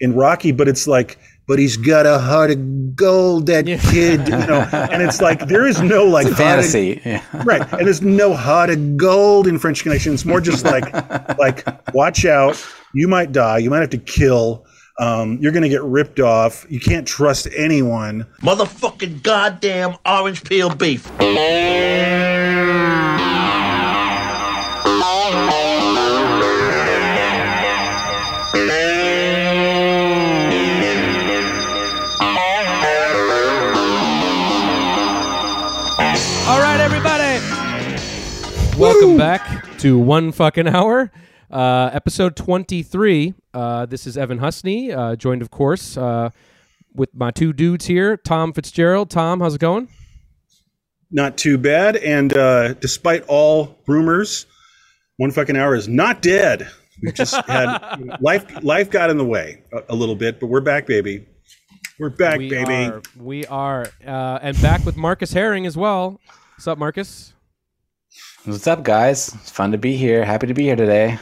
in Rocky, but it's like, but he's got a heart of gold, that Yeah. kid, you know. And it's like there is no like It's a heart of- fantasy. Yeah. right and there's no heart of gold in french connection it's more just like like watch out you might die you might have to kill um, you're going to get ripped off you can't trust anyone Motherfucking goddamn orange peel beef. Welcome back to One Fucking Hour, uh, episode 23. Uh, this is Evan Husney, uh, joined, of course, uh, with my two dudes here, Tom Fitzgerald. Tom, how's it going? not too bad and uh, despite all rumors one fucking hour is not dead we just had life life got in the way a, a little bit but we're back baby we're back we baby are. We are. Uh, and back with Marcus Herring as well. What's up, Marcus? What's up, guys? It's fun to be here. Happy to be here today.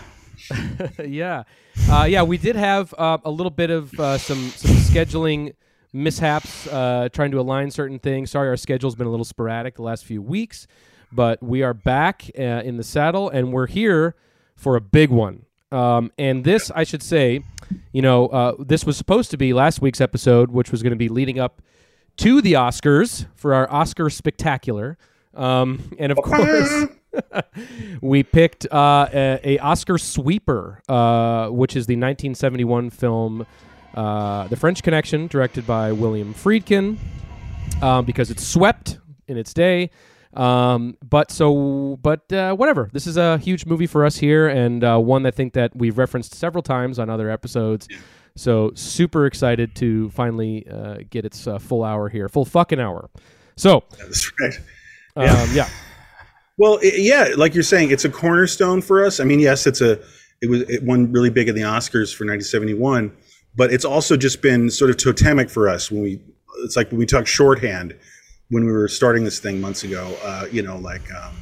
yeah, uh, yeah. We did have uh, a little bit of uh, some some scheduling mishaps, uh, trying to align certain things. Sorry, our schedule's been a little sporadic the last few weeks, but we are back uh, in the saddle, and we're here for a big one. Um, and this, I should say, you know, uh, this was supposed to be last week's episode, which was going to be leading up to the Oscars for our Oscar spectacular. Um, and of course, we picked uh, a, a Oscar sweeper, uh, which is the 1971 film uh, "The French Connection," directed by William Friedkin, um, because it swept in its day. Um, but so, but uh, whatever. This is a huge movie for us here, and uh, one I think that we've referenced several times on other episodes. So super excited to finally uh, get its uh, full hour here, full fucking hour. So, that's right um, yeah. Well, i yeah, like you're saying, it's a cornerstone for us. I mean, yes, it's a it was it won really big in the Oscars for 1971, but it's also just been sort of totemic for us when we. It's like when we talk shorthand when we were starting this thing months ago. Uh, you know, like um,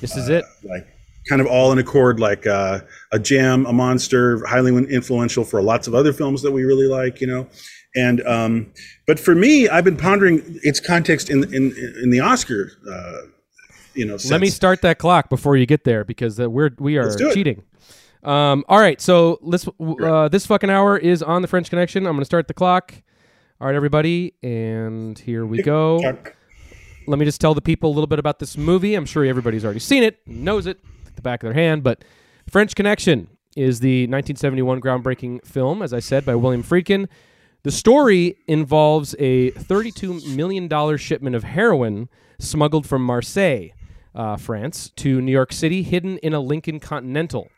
This is it. like kind of all in accord, like uh, a gem, a monster, highly influential for lots of other films that we really like. You know, and um, but for me, I've been pondering its context in in in the Oscar. Uh, you know, Let me start that clock before you get there because uh, we're we are Let's do it. cheating. Um, all right, so let's uh, this fucking hour is on the French Connection. I'm going to start the clock. All right, everybody, and here we go. Let me just tell the people a little bit about this movie. I'm sure everybody's already seen it, knows it, at the back of their hand. But French Connection is the 1971 groundbreaking film, as I said, by William Friedkin. The story involves a $32 million shipment of heroin smuggled from Marseille, uh, France, to New York City, hidden in a Lincoln Continental.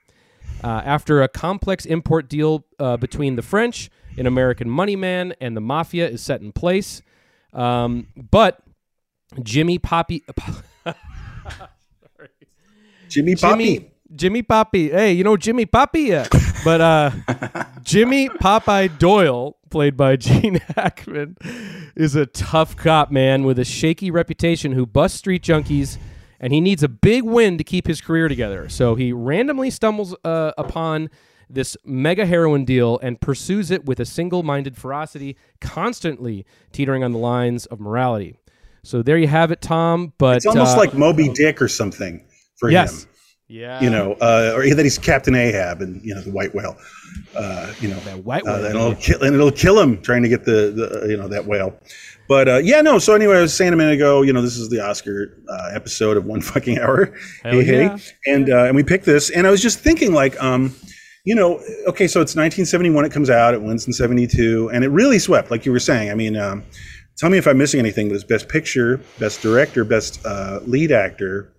Uh, after a complex import deal uh, between the French, an American money man, and the mafia is set in place. Um, but Jimmy Poppy. Jimmy Poppy. Jimmy Jimmy Poppy. Hey, you know Jimmy Poppy? Yeah. But uh Jimmy Popeye Doyle, played by Gene Hackman, is a tough cop man with a shaky reputation who busts street junkies and he needs a big win to keep his career together. So he randomly stumbles uh, upon this mega heroin deal and pursues it with a single-minded ferocity, constantly teetering on the lines of morality. So there you have it, Tom. But It's almost uh, like Moby Dick or something for yes, him. yeah, You know, uh, or that he's Captain Ahab and you know the white whale. Uh, you know, that white uh, whale. and it'll kill and it'll kill him trying to get the, the you know that whale. But uh, yeah, no. So anyway, I was saying a minute ago, you know, this is the Oscar uh, episode of One Fucking Hour. Hell yeah. And uh, and we picked this, and I was just thinking, like, um, you know, okay, so it's 1971. It comes out. It wins in 72, and it really swept, like you were saying. I mean, um, tell me if I'm missing anything. But it's Best Picture, Best Director, Best uh, Lead Actor.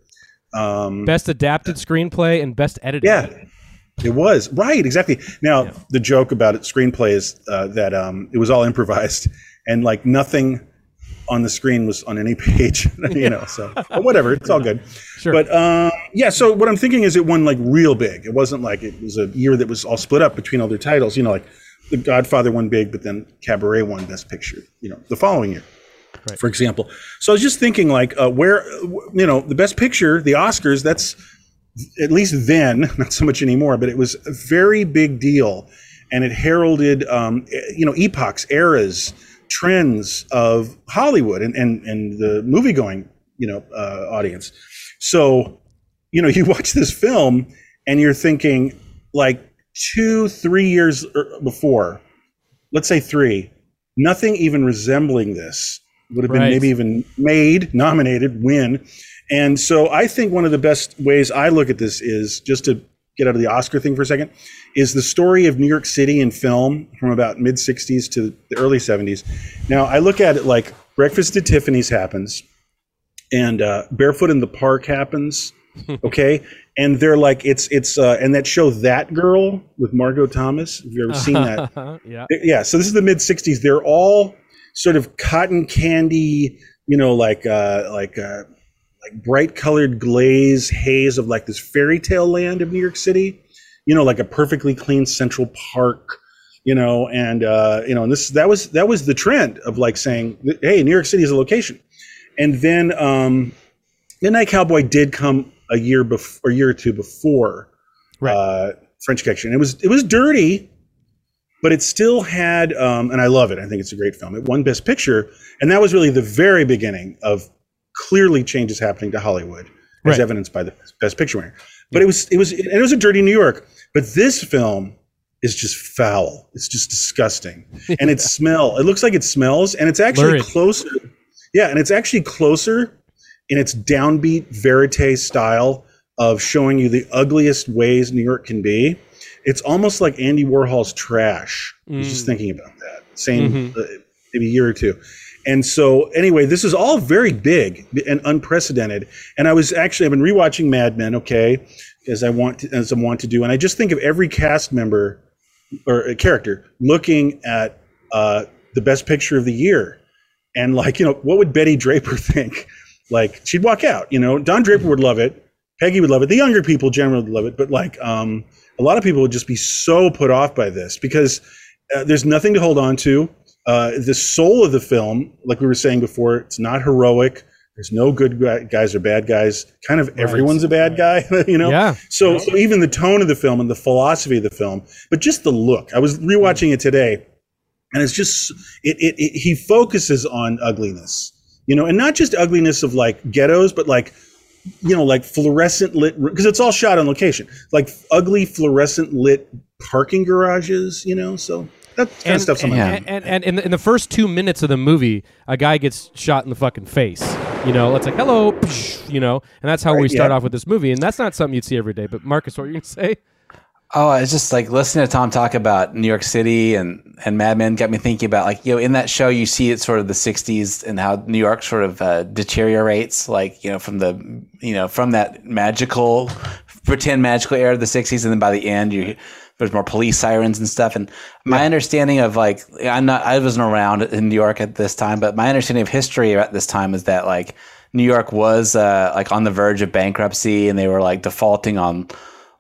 Um, Best adapted screenplay and best editing. yeah, it was right, exactly. Now the joke about it, screenplay is uh, that um, it was all improvised and like nothing on the screen was on any page, you know. So but whatever, it's all good. Sure. But uh, yeah, so what I'm thinking is it won like real big. It wasn't like it was a year that was all split up between other titles. You know, like The Godfather won big, but then Cabaret won Best Picture. You know, the following year Right. for example. So I was just thinking, like, uh, where, you know, the best picture, the Oscars, that's at least then, not so much anymore, but it was a very big deal. and it heralded um, you know epochs, eras, trends of Hollywood and and, and the movie going you know uh, audience. So you know you watch this film and you're thinking like two three years er- before, let's say three, nothing even resembling this would have been Right. maybe even made, nominated, win. And so I think one of the best ways I look at this is just to get out of the Oscar thing for a second, is the story of New York City in film from about mid 60s to the early 70s. Now I look at it like Breakfast at Tiffany's happens and uh, Barefoot in the Park happens. Okay. And they're like, it's, it's, uh, and that show That Girl with Marlo Thomas. Have you ever seen that? yeah. yeah so this is the mid 60s they're all sort of cotton candy you know like uh like uh like bright colored glaze haze of like this fairy tale land of new york city. You know like a perfectly clean central park you know and uh you know and this that was that was the trend of like saying hey new york city is a location. And then um midnight cowboy did come a year before a year or two before Right. uh french connection. It was it was dirty but it still had um, and i love it. I think it's a great film. It won best picture and that was really the very beginning of clearly changes happening to hollywood as Right. evidenced by the best picture winner but it was it was and it was a dirty new york but this film is just foul it's just disgusting and it smell it looks like it smells and it's actually Lurid. closer yeah and it's actually closer in its downbeat verite style of showing you the ugliest ways new york can be it's almost like Andy Warhol's Trash. I was just Mm. thinking about that. Same, Mhm. uh, maybe a year or two. And so, anyway, this is all very big and unprecedented. And I was actually, I've been rewatching Mad Men, okay, as I want to, as I want to do. And I just think of every cast member or a character looking at uh, the best picture of the year. And like, you know, what would Betty Draper think? Like, she'd walk out, you know, Don Draper would love it. Peggy would love it. The younger people generally would love it. But like, um, a lot of people would just be so put off by this because uh, there's nothing to hold on to. Uh, the soul of the film, like we were saying before, it's not heroic. There's no good guys or bad guys. Kind of everyone's a bad guy, you know. Yeah. So, so even the tone of the film and the philosophy of the film, but just the look. I was rewatching it today, and it's just it, it, it he focuses on ugliness, you know, and not just ugliness of like ghettos, but like you know, like fluorescent lit because it's all shot on location, like ugly fluorescent lit parking garages, you know. So that kind of stuff's on my Yeah. mind. and, and, and in, the, in the first two minutes of the movie, a guy gets shot in the fucking face. You know, it's like hello, you know, and that's how we start yeah. off with this movie, and that's not something you'd see every day. But Marcus, what were you gonna say? Oh, it's just like listening to Tom talk about New York City and, and Mad Men got me thinking about like, you know, in that show, you see it sort of the 60s and how New York sort of uh, deteriorates, like, you know, from the, you know, from that magical, pretend magical era of the 60s. And then by the end, you, there's more police sirens and stuff. And my understanding of like, I'm not, I wasn't around in New York at this time, but my understanding of history at this time is that like New York was uh, like on the verge of bankruptcy and they were like defaulting on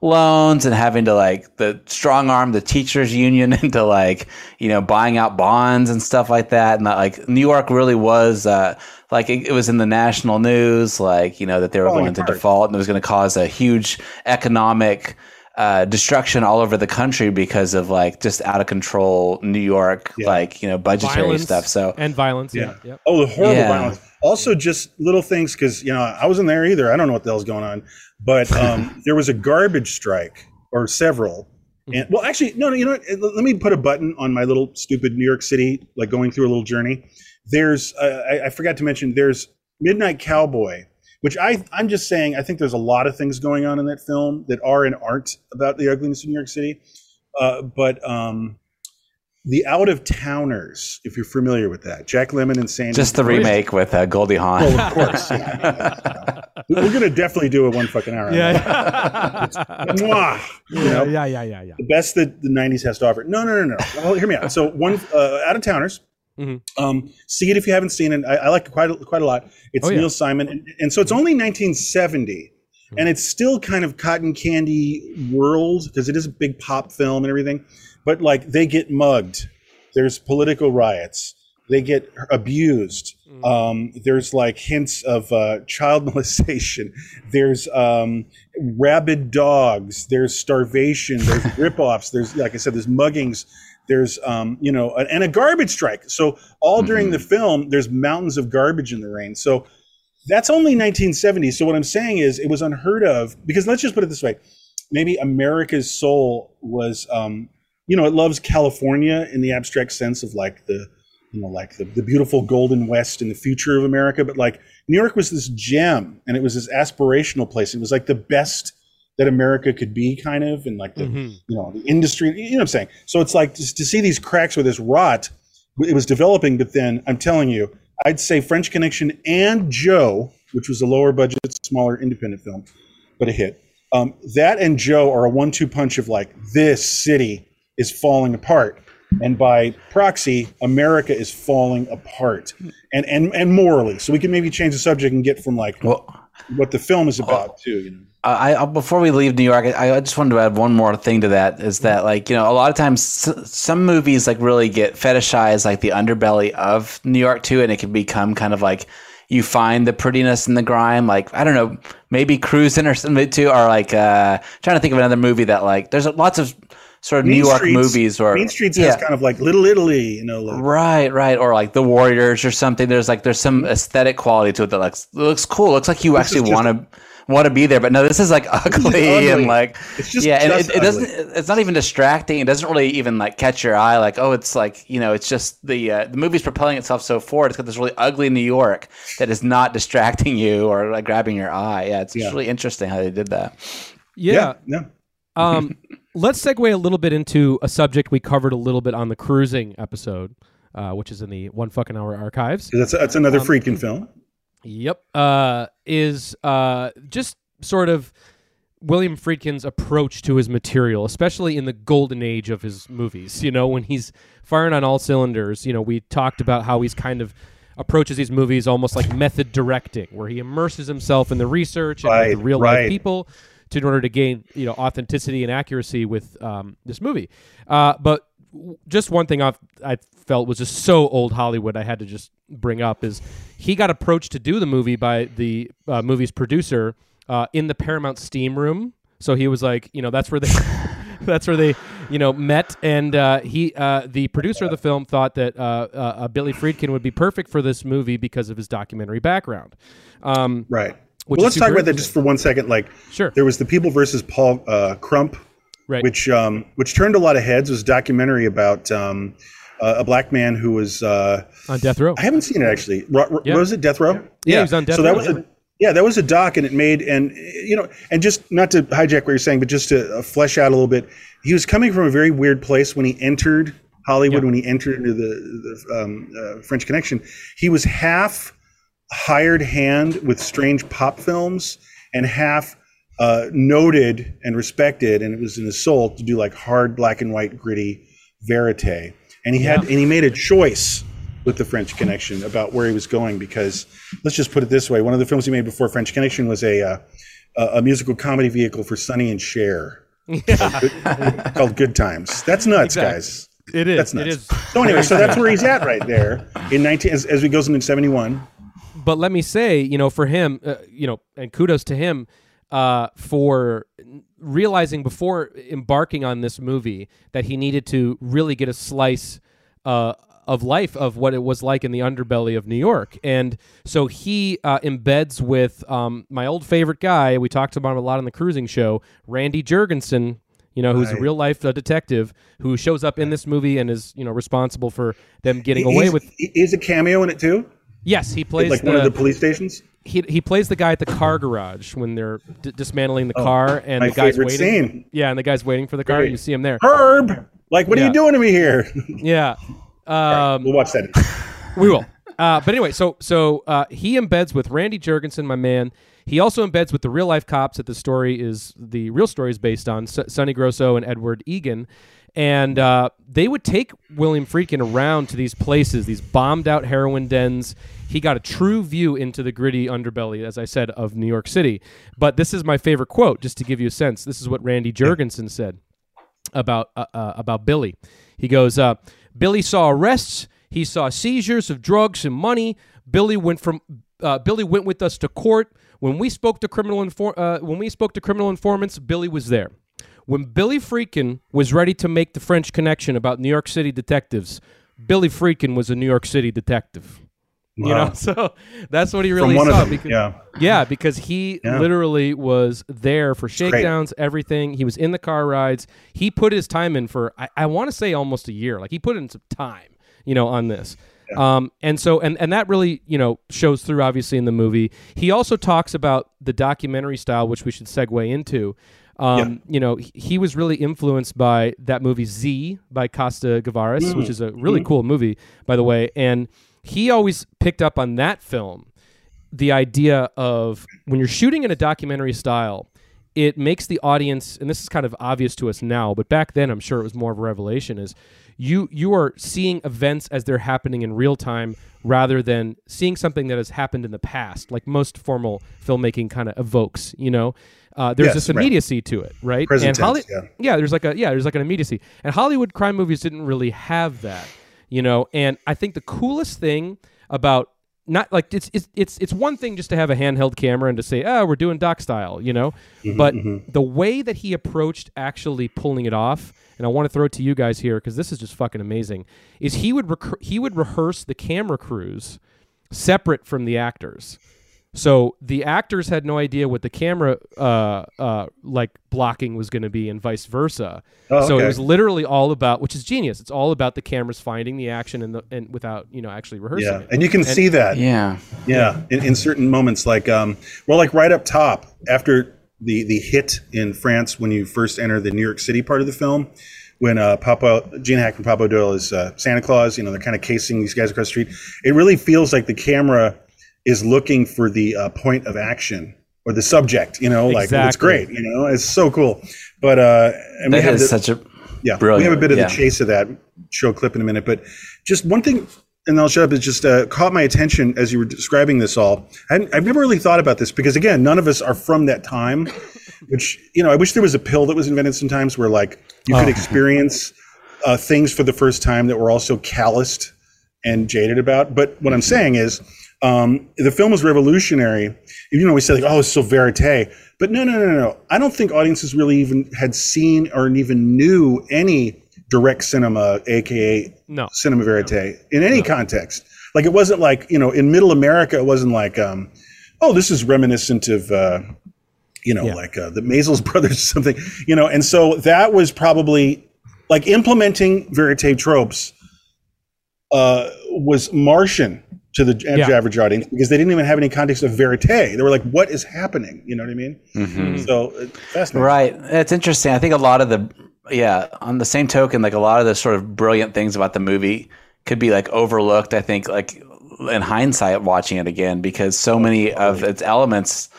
loans and having to like the strong arm the teachers union into like you know buying out bonds and stuff like that. And that, like new york really was uh like it, it was in the national news like you know that they were Falling going to default and it was going to cause a huge economic uh, destruction all over the country because of like just out of control New York, Yeah. like you know budgetary Violence stuff. So and violence. Yeah. Yeah. Yep. Oh, the horrible Yeah. violence. Also, just little things because you know I wasn't there either. I don't know what the hell's going on, but um, there was a garbage strike or several. And well, actually, no, no. You know what? Let me put a button on my little stupid New York City, like going through a little journey. There's, uh, I, I forgot to mention, there's Midnight Cowboy, which I, I'm just saying, I think there's a lot of things going on in that film that are and aren't about the ugliness of New York City. Uh, but um, the Out of Towners, if you're familiar with that, Jack Lemmon and Sandy. just the remake with uh, Goldie Hawn. Oh, of course. Yeah. We're gonna definitely do a one fucking hour. on that. Yeah. Mwah! You know, yeah. Yeah. Yeah. Yeah. the best that the '90s has to offer. No, no, no, no. Well, hear me out. So one uh, out of towners. Mhm. Um, see it if you haven't seen it. I, I like it quite a, quite a lot. It's Oh, yeah. Neil Simon, and, and so it's only 1970, and it's still kind of cotton candy world because it is a big pop film and everything. But like they get mugged. There's political riots. they get abused. Mm. Um, there's like hints of uh, child molestation. There's um, rabid dogs. There's starvation. There's ripoffs. There's like I said, there's muggings. There's um, you know, and a garbage strike. So all during the film, there's mountains of garbage in the rain. So that's only 1970. So what I'm saying is, it was unheard of because let's just put it this way: maybe America's soul was, um, you know, it loves California in the abstract sense of like the, you know, like the, the beautiful golden west and the future of America. But like New York was this gem, and it was this aspirational place. It was like the best that America could be, kind of, and like the, Mhm. you know, the industry. You know what I'm saying? So it's like just to see these cracks with this rot. It was developing, but then I'm telling you, I'd say French Connection and Joe, which was a lower budget, smaller independent film, but a hit. Um, that and Joe are a one-two punch of like this city is falling apart, and by proxy, America is falling apart, and and and morally. So we can maybe change the subject and get from like Well, what the film is about too. You know, I, I before we leave New York, I, I just wanted to add one more thing to that. Is that like you know a lot of times s- some movies like really get fetishized like the underbelly of New York too, and it can become kind of like you find the prettiness in the grime. Like I don't know, maybe Cruising or something too, or like uh, trying to think of another movie that like there's lots of sort of New York Streets- movies or Main Streets yeah. has kind of like Little Italy, you know. Like, Right, right, or like the Warriors or something. There's like there's some aesthetic quality to it that looks looks cool. Looks like you is actually want to want to be there. But no, this is like ugly, ugly. and like It's just- yeah, and it, it doesn't. It's not even distracting. It doesn't really even like catch your eye. Like oh, it's like you know, it's just the uh, the movie's propelling itself so forward. It's got this really ugly New York that is not distracting you or like grabbing your eye. Yeah, it's, it's Yeah. really interesting how they did that. Yeah. no. Um, let's segue a little bit into a subject we covered a little bit on the cruising episode, uh, which is in the one fucking hour archives. That's that's Um, another Friedkin film. Yep. Uh, is uh, just sort of William Friedkin's approach to his material, especially in the golden age of his movies. You know, when he's firing on all cylinders. You know, we talked about how he's kind of approaches these movies almost like method directing, where he immerses himself in the research and Right, the real life people to in order to gain you know authenticity and accuracy with um, this movie. Uh, but w- just one thing I've, I felt was just so old Hollywood. I had to just bring up is he got approached to do the movie by the uh, movie's producer uh, in the Paramount Steam Room. So he was like, you know, that's where they. That's where they, you know, met, and uh, he, uh, the producer of the film, thought that uh, uh, Billy Friedkin would be perfect for this movie because of his documentary background. Um, Right. Well, let's talk about that just for one second. Like, Sure. there was the People versus Paul uh, Crump, right. which um, which turned a lot of heads. It was a documentary about um, uh, a black man who was. Uh, on death row. I haven't seen it actually. Ro- ro- Yeah. Was it Death Row? Yeah, he was on Death so that was yeah. a yeah, that was a doc, and it made and you know, and just not to hijack what you're saying, but just to uh, flesh out a little bit, he was coming from a very weird place when he entered Hollywood. Yeah. When he entered into the, the um, uh, French Connection, he was half hired hand with strange pop films and half uh, noted and respected, and it was in his soul to do like hard black and white gritty verite. And he had Yeah. and he made a choice with the French Connection about where he was going because let's just put it this way: one of the films he made before French Connection was a uh, a musical comedy vehicle for Sonny and Cher called, Good, called Good Times. That's nuts, Exactly. guys. It is. That's nuts. is. So anyway, so that's where he's at right there in nineteen as, as we goes into seventy one. but let me say, you know, for him, uh, you know, and kudos to him uh, for realizing before embarking on this movie that he needed to really get a slice uh, of life of what it was like in the underbelly of New York, and so he uh, embeds with um, my old favorite guy. We talked about him a lot on the cruising show, Randy Jurgensen. You know, who's a real life uh, detective who shows up in this movie and is, you know, responsible for them getting away with. He's a cameo in it too, Yes, he plays like the, one of the police stations. He he plays the guy at the car garage when they're d- dismantling the car and Oh, the guy's waiting. scene. Yeah, and the guy's waiting for the car. Great. You see him there. Herb, like, what are you doing to me here? Yeah. Um, we'll watch that. we will. Uh, but anyway, so so uh, he embeds with Randy Jurgensen, my man. He also embeds with the real life cops that the story is the real story is based on, S- Sonny Grosso and Edward Egan, and uh, they would take William Friedkin around to these places, these bombed out heroin dens. He got a true view into the gritty underbelly, as I said, of New York City. But this is my favorite quote, just to give you a sense. This is what Randy Jurgensen said about uh, uh, about Billy. He goes, uh, Billy saw arrests. He saw seizures of drugs and money. Billy went from uh, Billy went with us to court. When we spoke to criminal infor- uh, when we spoke to criminal informants, Billy was there. When Billy Friedkin was ready to make the French connection about New York City detectives, Billy Friedkin was a New York City detective. You know, so that's what he really saw. them. because, Yeah. yeah, because he Yeah. literally was there for shakedowns, everything. He was in the car rides. He put his time in for I, I want to say almost a year. Like he put in some time, you know, on this. Um, and so and and that really you know shows through obviously in the movie. He also talks about the documentary style, which we should segue into. Um, You know, he, he was really influenced by that movie Z by Costa Gavras, which is a really cool movie, by the way. And he always picked up on that film the idea of when you're shooting in a documentary style, it makes the audience, and this is kind of obvious to us now, but back then I'm sure it was more of a revelation, is you you are seeing events as they're happening in real time rather than seeing something that has happened in the past, like most formal filmmaking kind of evokes, you know. Uh, there's Yes, this right. immediacy to it, right? Present and tense, yeah. yeah, there's like a yeah, there's like an immediacy. And Hollywood crime movies didn't really have that, you know. And I think the coolest thing about not like it's it's it's it's one thing just to have a handheld camera and to say, "Oh, we're doing doc style," you know. Mm-hmm, but the way that he approached actually pulling it off, and I want to throw it to you guys here because this is just fucking amazing. Is he would recur- he would rehearse the camera crews separate from the actors. So the actors had no idea what the camera uh, uh, like blocking was going to be, and vice versa. Oh, So it was literally all about, which is genius. It's all about the cameras finding the action and the and without you know actually rehearsing Yeah. it. And you can see that. Yeah. Yeah, in, in certain moments, like um, well, like right up top after the the hit in France when you first enter the New York City part of the film, when uh, Popeye Gene Hackman Popeye Doyle is uh, Santa Claus, you know, they're kind of casing these guys across the street. It really feels like the camera is looking for the uh, point of action or the subject. You know, like it's great. You know, it's so cool. But uh, and we have is the, such a yeah, we have a bit of yeah. the chase of that show clip in a minute, but just one thing, and I'll shut up. Is just uh, caught my attention as you were describing this all. I, I've never really thought about this because again, none of us are from that time. Which you know, I wish there was a pill that was invented sometimes where like you Oh. could experience uh, things for the first time that were also calloused and jaded about. But what I'm saying is, um, the film was revolutionary. You know, we say like, "Oh, it's so verite," but no, no, no, no. I don't think audiences really even had seen or even knew any direct cinema, aka No. cinema verite, in any context. Like it wasn't like you know, in Middle America, it wasn't like, um, "Oh, this is reminiscent of." Uh, you know, Yeah. like uh, the Maysles brothers or something, you know, and so that was probably like implementing verite tropes uh, was Martian to the Yeah. average audience because they didn't even have any context of verite. They were like, "What is happening?" You know what I mean? So uh, fascinating, Right. It's interesting. I think a lot of the yeah, on the same token, like a lot of the sort of brilliant things about the movie could be like overlooked, I think, like in hindsight watching it again, because so many of its elements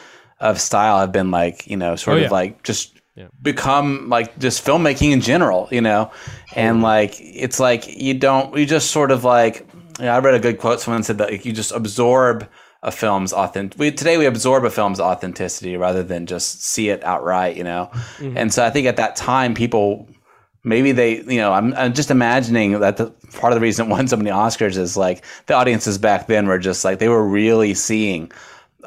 of style have been like, you know, sort Oh, of yeah. like just yeah. become like just filmmaking in general, you know? And like it's like you don't you just sort of like yeah, I read a good quote. Someone said that like, you just absorb a film's authentic. We, today we absorb a film's authenticity rather than just see it outright, you know. And so I think at that time, people maybe they, you know, I'm, I'm just imagining that the part of the reason it won so many Oscars is like the audiences back then were just like they were really seeing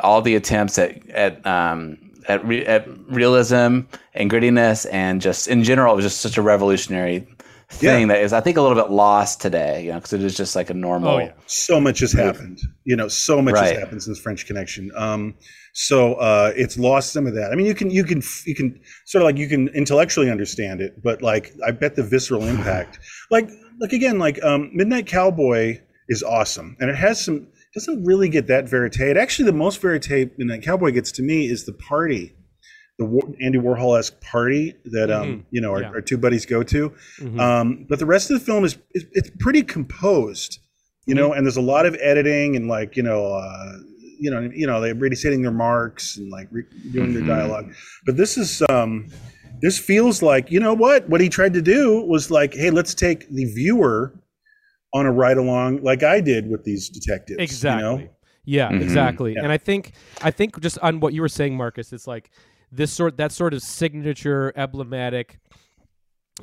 all the attempts at at um, at, re- at realism and grittiness and just in general it was just such a revolutionary thing Yeah. that is I think a little bit lost today, you know, because it is just like a normal. Oh, yeah. So much has happened. You know, so much has happened since French Connection. Um, so uh, it's lost some of that. I mean, you can you can you can sort of like you can intellectually understand it, but like I bet the visceral impact, like like again, like um, Midnight Cowboy is awesome, and it has some doesn't really get that verite. It actually the most verite Midnight Cowboy gets to me is the party. The Andy Warhol esque party that um, you know our, Yeah. our two buddies go to, Mhm. um, but the rest of the film is, is it's pretty composed, you know, and there's a lot of editing and like you know, uh, you know, you know, they're really setting their marks and like re- doing their Mhm. dialogue. But this is um, this feels like you know what what he tried to do was like, hey, let's take the viewer on a ride along like I did with these detectives. you Exactly. know? Yeah, Mhm. exactly. Yeah. And I think I think just on what you were saying, Marcus, it's like this sort that sort of signature, emblematic,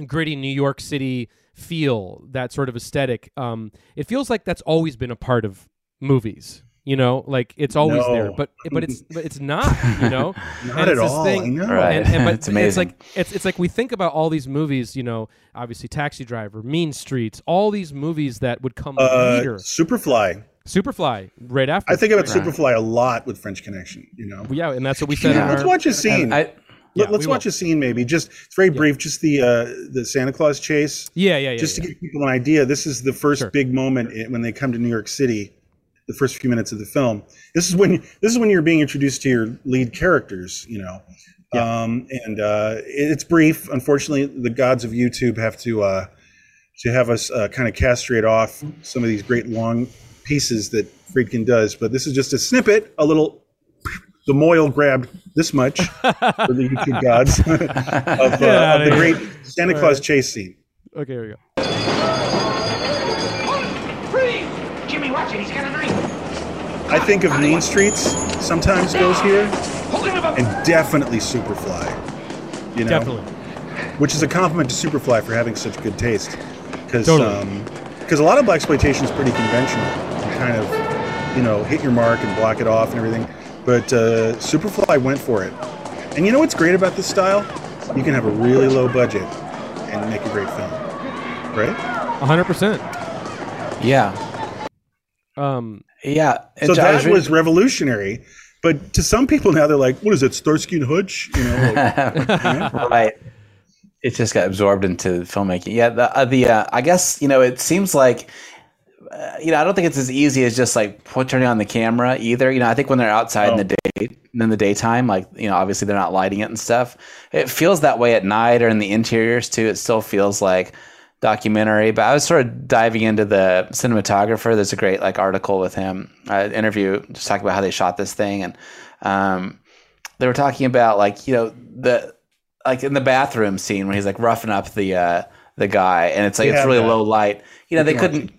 gritty New York City feel, that sort of aesthetic. Um, it feels like that's always been a part of movies. You know, like it's always No. there, but but it's but it's not. You know, Not And at it's this all. thing- I know. Right. and, and but It's amazing. like it's it's like we think about all these movies, you know, obviously Taxi Driver, Mean Streets, all these movies that would come Uh, later. Superfly. Superfly, right after. I think about Right. Superfly a lot with French Connection. You know, yeah, and that's what we said. Yeah. in let's our, watch a scene. I, Yeah, Let, us watch will. a scene, maybe. Just it's very brief. Just the uh, the Santa Claus chase. Yeah, yeah, yeah. just to give people an idea, this is the first Sure. big moment i- when they come to New York City. The first few minutes of the film. This is when this is when you're being introduced to your lead characters. You know, um, and uh, it's brief. Unfortunately, the gods of YouTube have to uh, to have us uh, kind of castrate off some of these great long pieces that Friedkin does. But this is just a snippet, a little. The Moyle grabbed this much for the YouTube gods of, uh, outta of the great Santa Claus chase scene. Okay, here we go. Freeze! Jimmy, watch it. He's got a knife. I think of Mean Streets sometimes goes here, Hold him up. and definitely Superfly. You know, Definitely. which is a compliment to Superfly for having such good taste, because Totally. because a lot of blaxploitation is pretty conventional, kind of you know hit your mark and block it off and everything, but uh, Superfly went for it. And you know what's great about this style? You can have a really low budget and make a great film, right? hundred percent. yeah, Um, yeah. So And I that was revolutionary. But to some people now, they're like, "What is it, Starsky and Hutch?" You know, like, right. It just got absorbed into filmmaking. Yeah, the uh, the uh, I guess you know it seems like uh, you know I don't think it's as easy as just like put, turning on the camera either. You know, I think when they're outside in the day in the daytime, like you know, obviously they're not lighting it and stuff. It feels that way at night or in the interiors too. It still feels like documentary. But I was sort of diving into the cinematographer. There's a great like article with him, uh, interview, just talking about how they shot this thing and. Um, they were talking about like you know the like in the bathroom scene when he's like roughing up the uh the guy and it's like We it's really that. low light you know they couldn't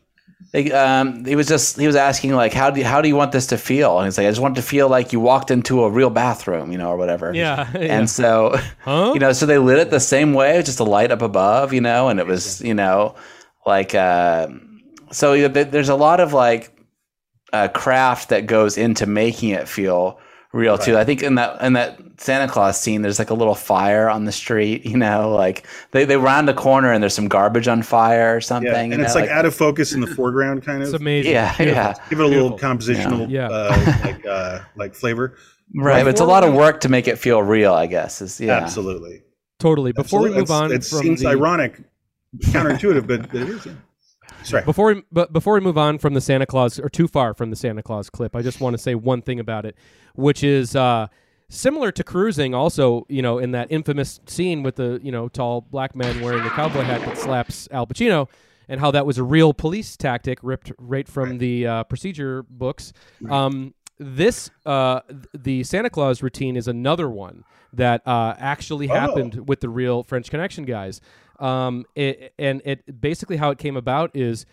they, um he was just he was asking like how do you, how do you want this to feel and he's like i just want it to feel like you walked into a real bathroom you know or whatever yeah, yeah. and so huh? you know so they lit it the same way just a light up above you know and it was you know like uh, so you know, th- there's a lot of like uh, craft that goes into making it feel real too i think in that in that santa claus scene there's like a little fire on the street you know like they, they round a corner and there's some garbage on fire or something yeah, you and it's know, like, out of focus in the foreground, kind of. it's amazing. yeah Beautiful. yeah Give it a little Beautiful. compositional, Yeah. Uh, like uh, like flavor. right but it's a lot of work to make it feel real i guess is yeah Absolutely. Totally. Before we Absolutely. move on it from seems the, ironic, counterintuitive, but, but it is. Yeah. Sorry. Before we, but before we move on from the Santa Claus or too far from the Santa Claus clip, I just want to say one thing about it, which is uh, similar to cruising. Also, you know, in that infamous scene with the you know tall black man wearing the cowboy hat that slaps Al Pacino, and how that was a real police tactic ripped right from the uh, procedure books. Um, this uh, th- the Santa Claus routine is another one that uh, actually Oh. happened with the real French Connection guys. Um, it, and it basically how it came about is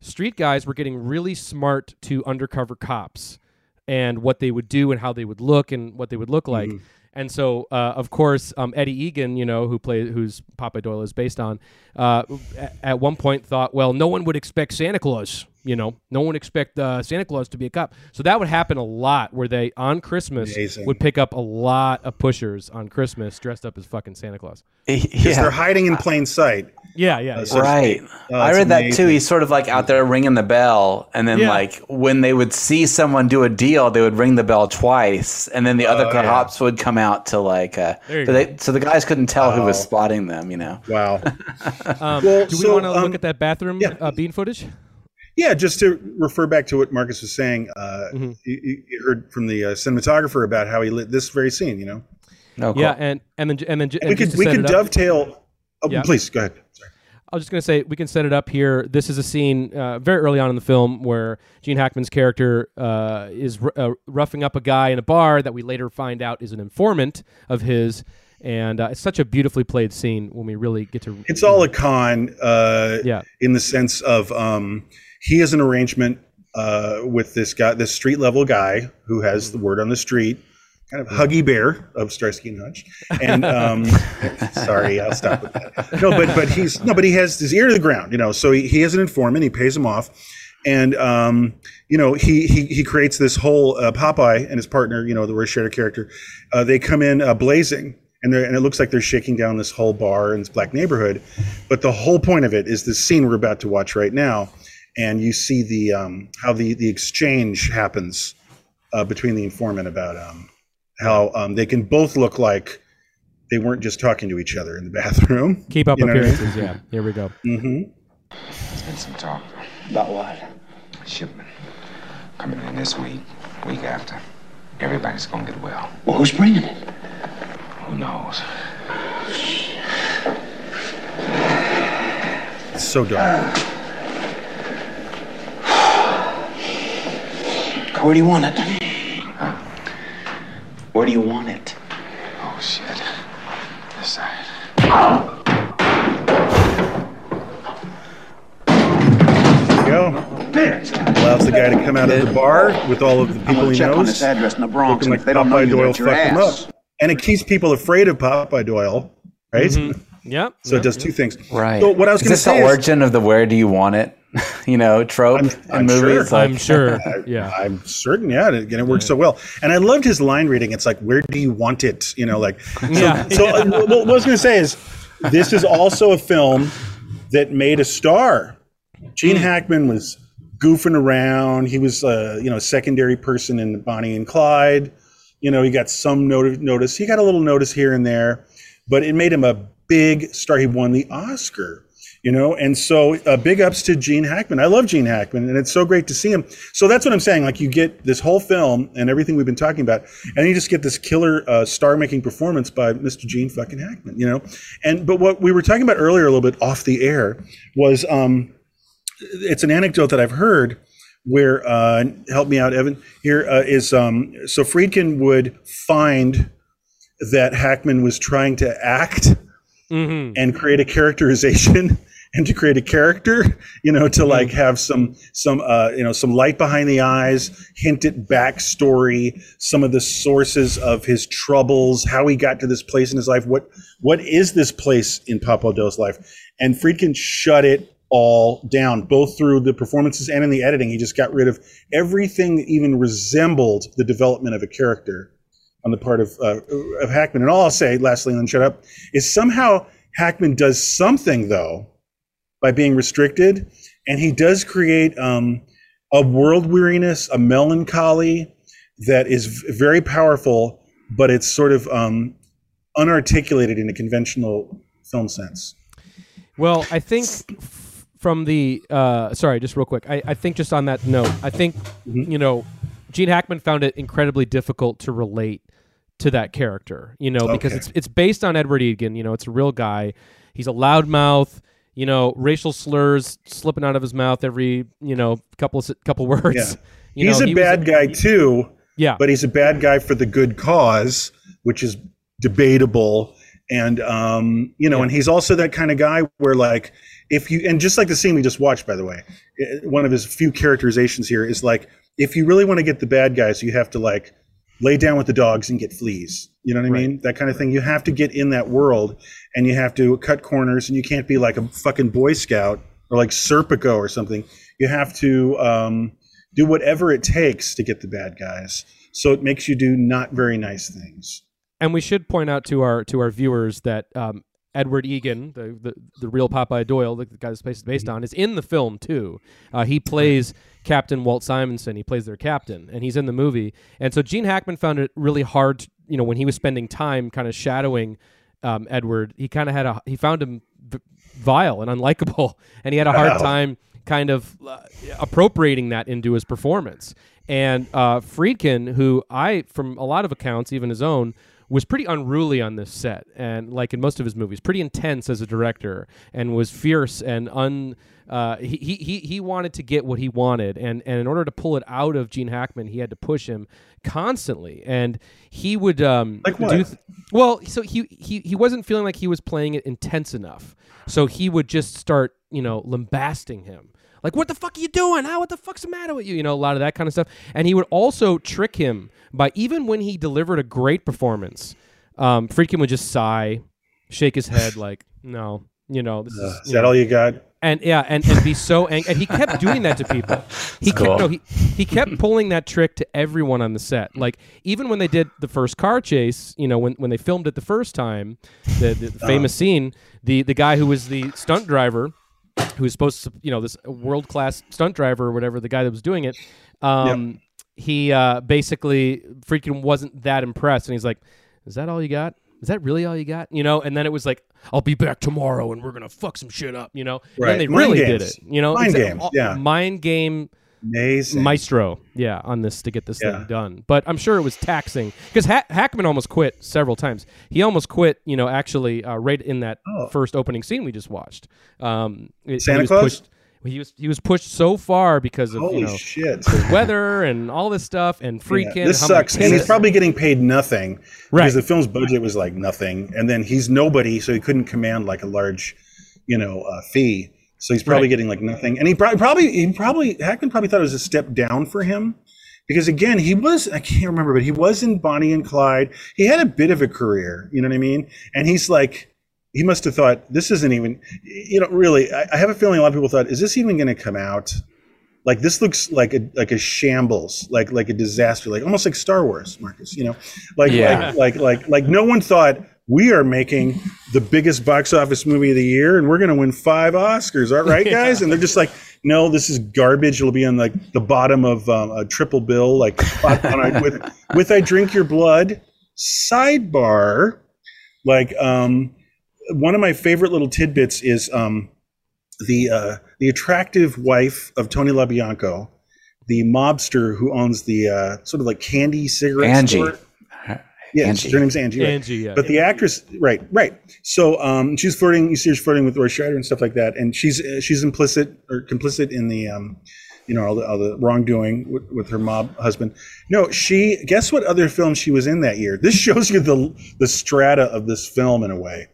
street guys were getting really smart to undercover cops and what they would do and how they would look and what they would look like. And so, uh, of course, um, Eddie Egan, you know, who played, who's Popeye Doyle is based on, uh, at one point thought, well, no one would expect Santa Claus. You know, no one would expect uh, Santa Claus to be a cop. So that would happen a lot, where they on Christmas Amazing. would pick up a lot of pushers on Christmas dressed up as fucking Santa Claus. Because yeah they're hiding in plain sight. Yeah, yeah, yeah. right. Oh, I it's read that too. He's sort of like out there ringing the bell, and then Yeah. like when they would see someone do a deal, they would ring the bell twice, and then the other Oh, yeah. cops would come out to like. Uh, so, they, so the guys couldn't tell who was spotting them. You know. Wow. Um, Well, do we so, want to um, look at that bathroom yeah. uh, bean footage? Yeah, just to refer back to what Marcus was saying, uh, Mhm. you, you you heard from the uh, cinematographer about how he lit this very scene. You know, No. Cool. Yeah, and and then and then and we just could we set could it up- dovetail. Oh, Yeah. please go ahead. Sorry. I was just gonna say we can set it up here. This is a scene uh, very early on in the film where Gene Hackman's character uh, is r- uh, roughing up a guy in a bar that we later find out is an informant of his, and uh, it's such a beautifully played scene when we really get to. It's all a con. Uh, Yeah. in the sense of um, he has an arrangement uh, with this guy, this street level guy who has the word on the street kind of huggy bear of Starsky and Hutch. And um, sorry, I'll stop with that. No, but but he's no, but he has his ear to the ground, you know. So he, he has an informant. He pays him off, and um, you know he he he creates this whole uh, Popeye and his partner, you know, the Roy character. Uh, they come in uh, blazing. And, they're- and it looks like they're shaking down this whole bar in this black neighborhood, but the whole point of it is the scene we're about to watch right now, and you see the um, how the the exchange happens uh, between the informant about um, how um, they can both look like they weren't just talking to each other in the bathroom. Keep up You know what I mean? appearances. Yeah. Here we go. hmm There's been some talk. About what? Shipment. Coming in this week, week after. Everybody's gonna get well. Well, who's bringing it? Who knows? It's so dark. Where do you want it? Where do you want it? Oh, shit. This side. There you go. Allows the guy to come out of the bar with all of the I'm people gonna he check on knows. this address in the Bronx, looking and if they don't know Popeye you, Doyle fucked him up. And it keeps people afraid of Popeye Doyle, right? Mm-hmm. Yep. So it does two things. Right. So what I was is going to this say the is, origin of the "Where do you want it?" you know, trope I'm- in I'm movies? sure. Like, I'm sure. Yeah. I'm certain, yeah, and it, and it works so well. And I loved his line reading. It's like, "Where do you want it?" You know, like. So, Yeah. so uh, what what I was going to say is, this is also a film that made a star. Gene Hackman was goofing around. He was, uh, you know, a secondary person in Bonnie and Clyde. You know, he got some notice. He got a little notice here and there, but it made him a big star. He won the Oscar. You know, and so uh, big ups to Gene Hackman. I love Gene Hackman, and it's so great to see him. So that's what I'm saying. Like you get this whole film and everything we've been talking about, and you just get this killer uh, star-making performance by Mr. Gene fucking Hackman. You know, and but what we were talking about earlier, a little bit off the air, was um, it's an anecdote that I've heard where uh, help me out, Evan. Here uh, is um, so Friedkin would find that Hackman was trying to act Mm-hmm. and create a characterization and to create a character you know to like have some some uh you know some light behind the eyes hint at backstory some of the sources of his troubles how he got to this place in his life what what is this place in Papa Do's life? And Friedkin shut it all down both through the performances and in the editing. He just got rid of everything that even resembled the development of a character on the part of uh, of Hackman. And all I'll say, lastly, and then shut up, is somehow Hackman does something though by being restricted, and he does create um, a world weariness, a melancholy that is very powerful, but it's sort of um, unarticulated in a conventional film sense. Well, I think from the uh, sorry, just real quick. I, I think just on that note, I think you know, Gene Hackman found it incredibly difficult to relate to that character. You know, because it's it's based on Edward Egan. You know, it's a real guy. He's a loudmouth. You know, racial slurs slipping out of his mouth every you know couple s- couple words. Yeah. You he's know, a he was bad guy too, Yeah, but he's a bad guy for the good cause, which is debatable. And um, you know, Yeah. and he's also that kind of guy where like if you and just like the scene we just watched, by the way, eh, one of his few characterizations here is like if you really want to get the bad guys, you have to like lay down with the dogs and get fleas. You know what I Right. mean? That kind of thing. You have to get in that world and you have to cut corners and you can't be like a fucking Boy Scout or like Serpico or something. You have to um, do whatever it takes to get the bad guys. So it makes you do not very nice things. and we should point out to our to our viewers that um, Edward Egan, the, the the real Popeye Doyle, the guy this place is based on, is in the film too. Uh, he plays Captain Walt Simonson. He plays their captain, and he's in the movie. And so Gene Hackman found it really hard, to- you know, when he was spending time kind of shadowing um, Edward. He kind of had a he found him v- vile and unlikable, and he had a hard time kind of uh, appropriating that into his performance. And uh, Friedkin, who I, from a lot of accounts, even his own, was pretty unruly on this set, and like in most of his movies, pretty intense as a director, and was fierce and un. Uh, he, he he wanted to get what he wanted, and and in order to pull it out of Gene Hackman, he had to push him constantly, and he would um Like what? do th- well. So he he he wasn't feeling like he was playing it intense enough, so he would just start you know lambasting him like, "What the fuck are you doing? Ah, what the fuck's the matter with you?" You know, a lot of that kind of stuff. And he would also trick him by even when he delivered a great performance, um, Friedkin would just sigh, shake his head like, "No, you know, this is." Is you that know, all you got? and yeah, and, and be so angry. And he kept doing that to people. He kept cool. no, he, he kept pulling that trick to everyone on the set. Like even when they did the first car chase, you know, when, when they filmed it the first time, the, the famous scene, the the guy who was the stunt driver, who was supposed to, you know, this world class stunt driver or whatever, the guy that was doing it, um, he uh, basically Friedkin wasn't that impressed, and he's like, "Is that all you got?" Is that really all you got? You know, and then it was like, I'll be back tomorrow and we're gonna fuck some shit up, you know? And Right. then they Mind really did it. You know, Mind games, all- yeah. Mind game Amazing. maestro, yeah, on this to get this Yeah. thing done. But I'm sure it was taxing because ha- Hackman almost quit several times. He almost quit, you know, actually uh, right in that Oh. first opening scene we just watched. Um, it- Santa he was Claus? Pushed, he was he was pushed so far because of Holy you know shit. weather and all this stuff and Yeah, freaking. this how sucks. And he's probably getting paid nothing Right. because the film's budget was like nothing. And then he's nobody, so he couldn't command like a large, you know, uh, fee. So he's probably Right. getting like nothing. And he probably, probably, he probably, Hackman probably thought it was a step down for him because again, he was, I can't remember, but he was in Bonnie and Clyde. He had a bit of a career, you know what I mean? And he's like, he must have thought this isn't even, you know, really, I, I have a feeling a lot of people thought, is this even going to come out? like this looks like a like a shambles like like a disaster like almost like star wars marcus you know like Yeah. like like like like no one thought we are making the biggest box office movie of the year and we're going to win five oscars. All right guys? And they're just like no this is garbage. It'll be on like the bottom of um, a triple bill like on with with i drink your blood sidebar like um one of my favorite little tidbits is um the uh, the attractive wife of Tony Lo Bianco, the mobster who owns the uh, sort of like candy cigarette Angie. store. Yes, Angie. her name's Angie. Right. Angie, yeah. But the actress, right, right. So um, she's flirting. You see her flirting with Roy Scheider and stuff like that, and she's uh, she's implicit or complicit in the, um, you know, all the, all the wrongdoing with, with her mob husband. No, she. Guess what other film she was in that year? This shows you the the strata of this film in a way.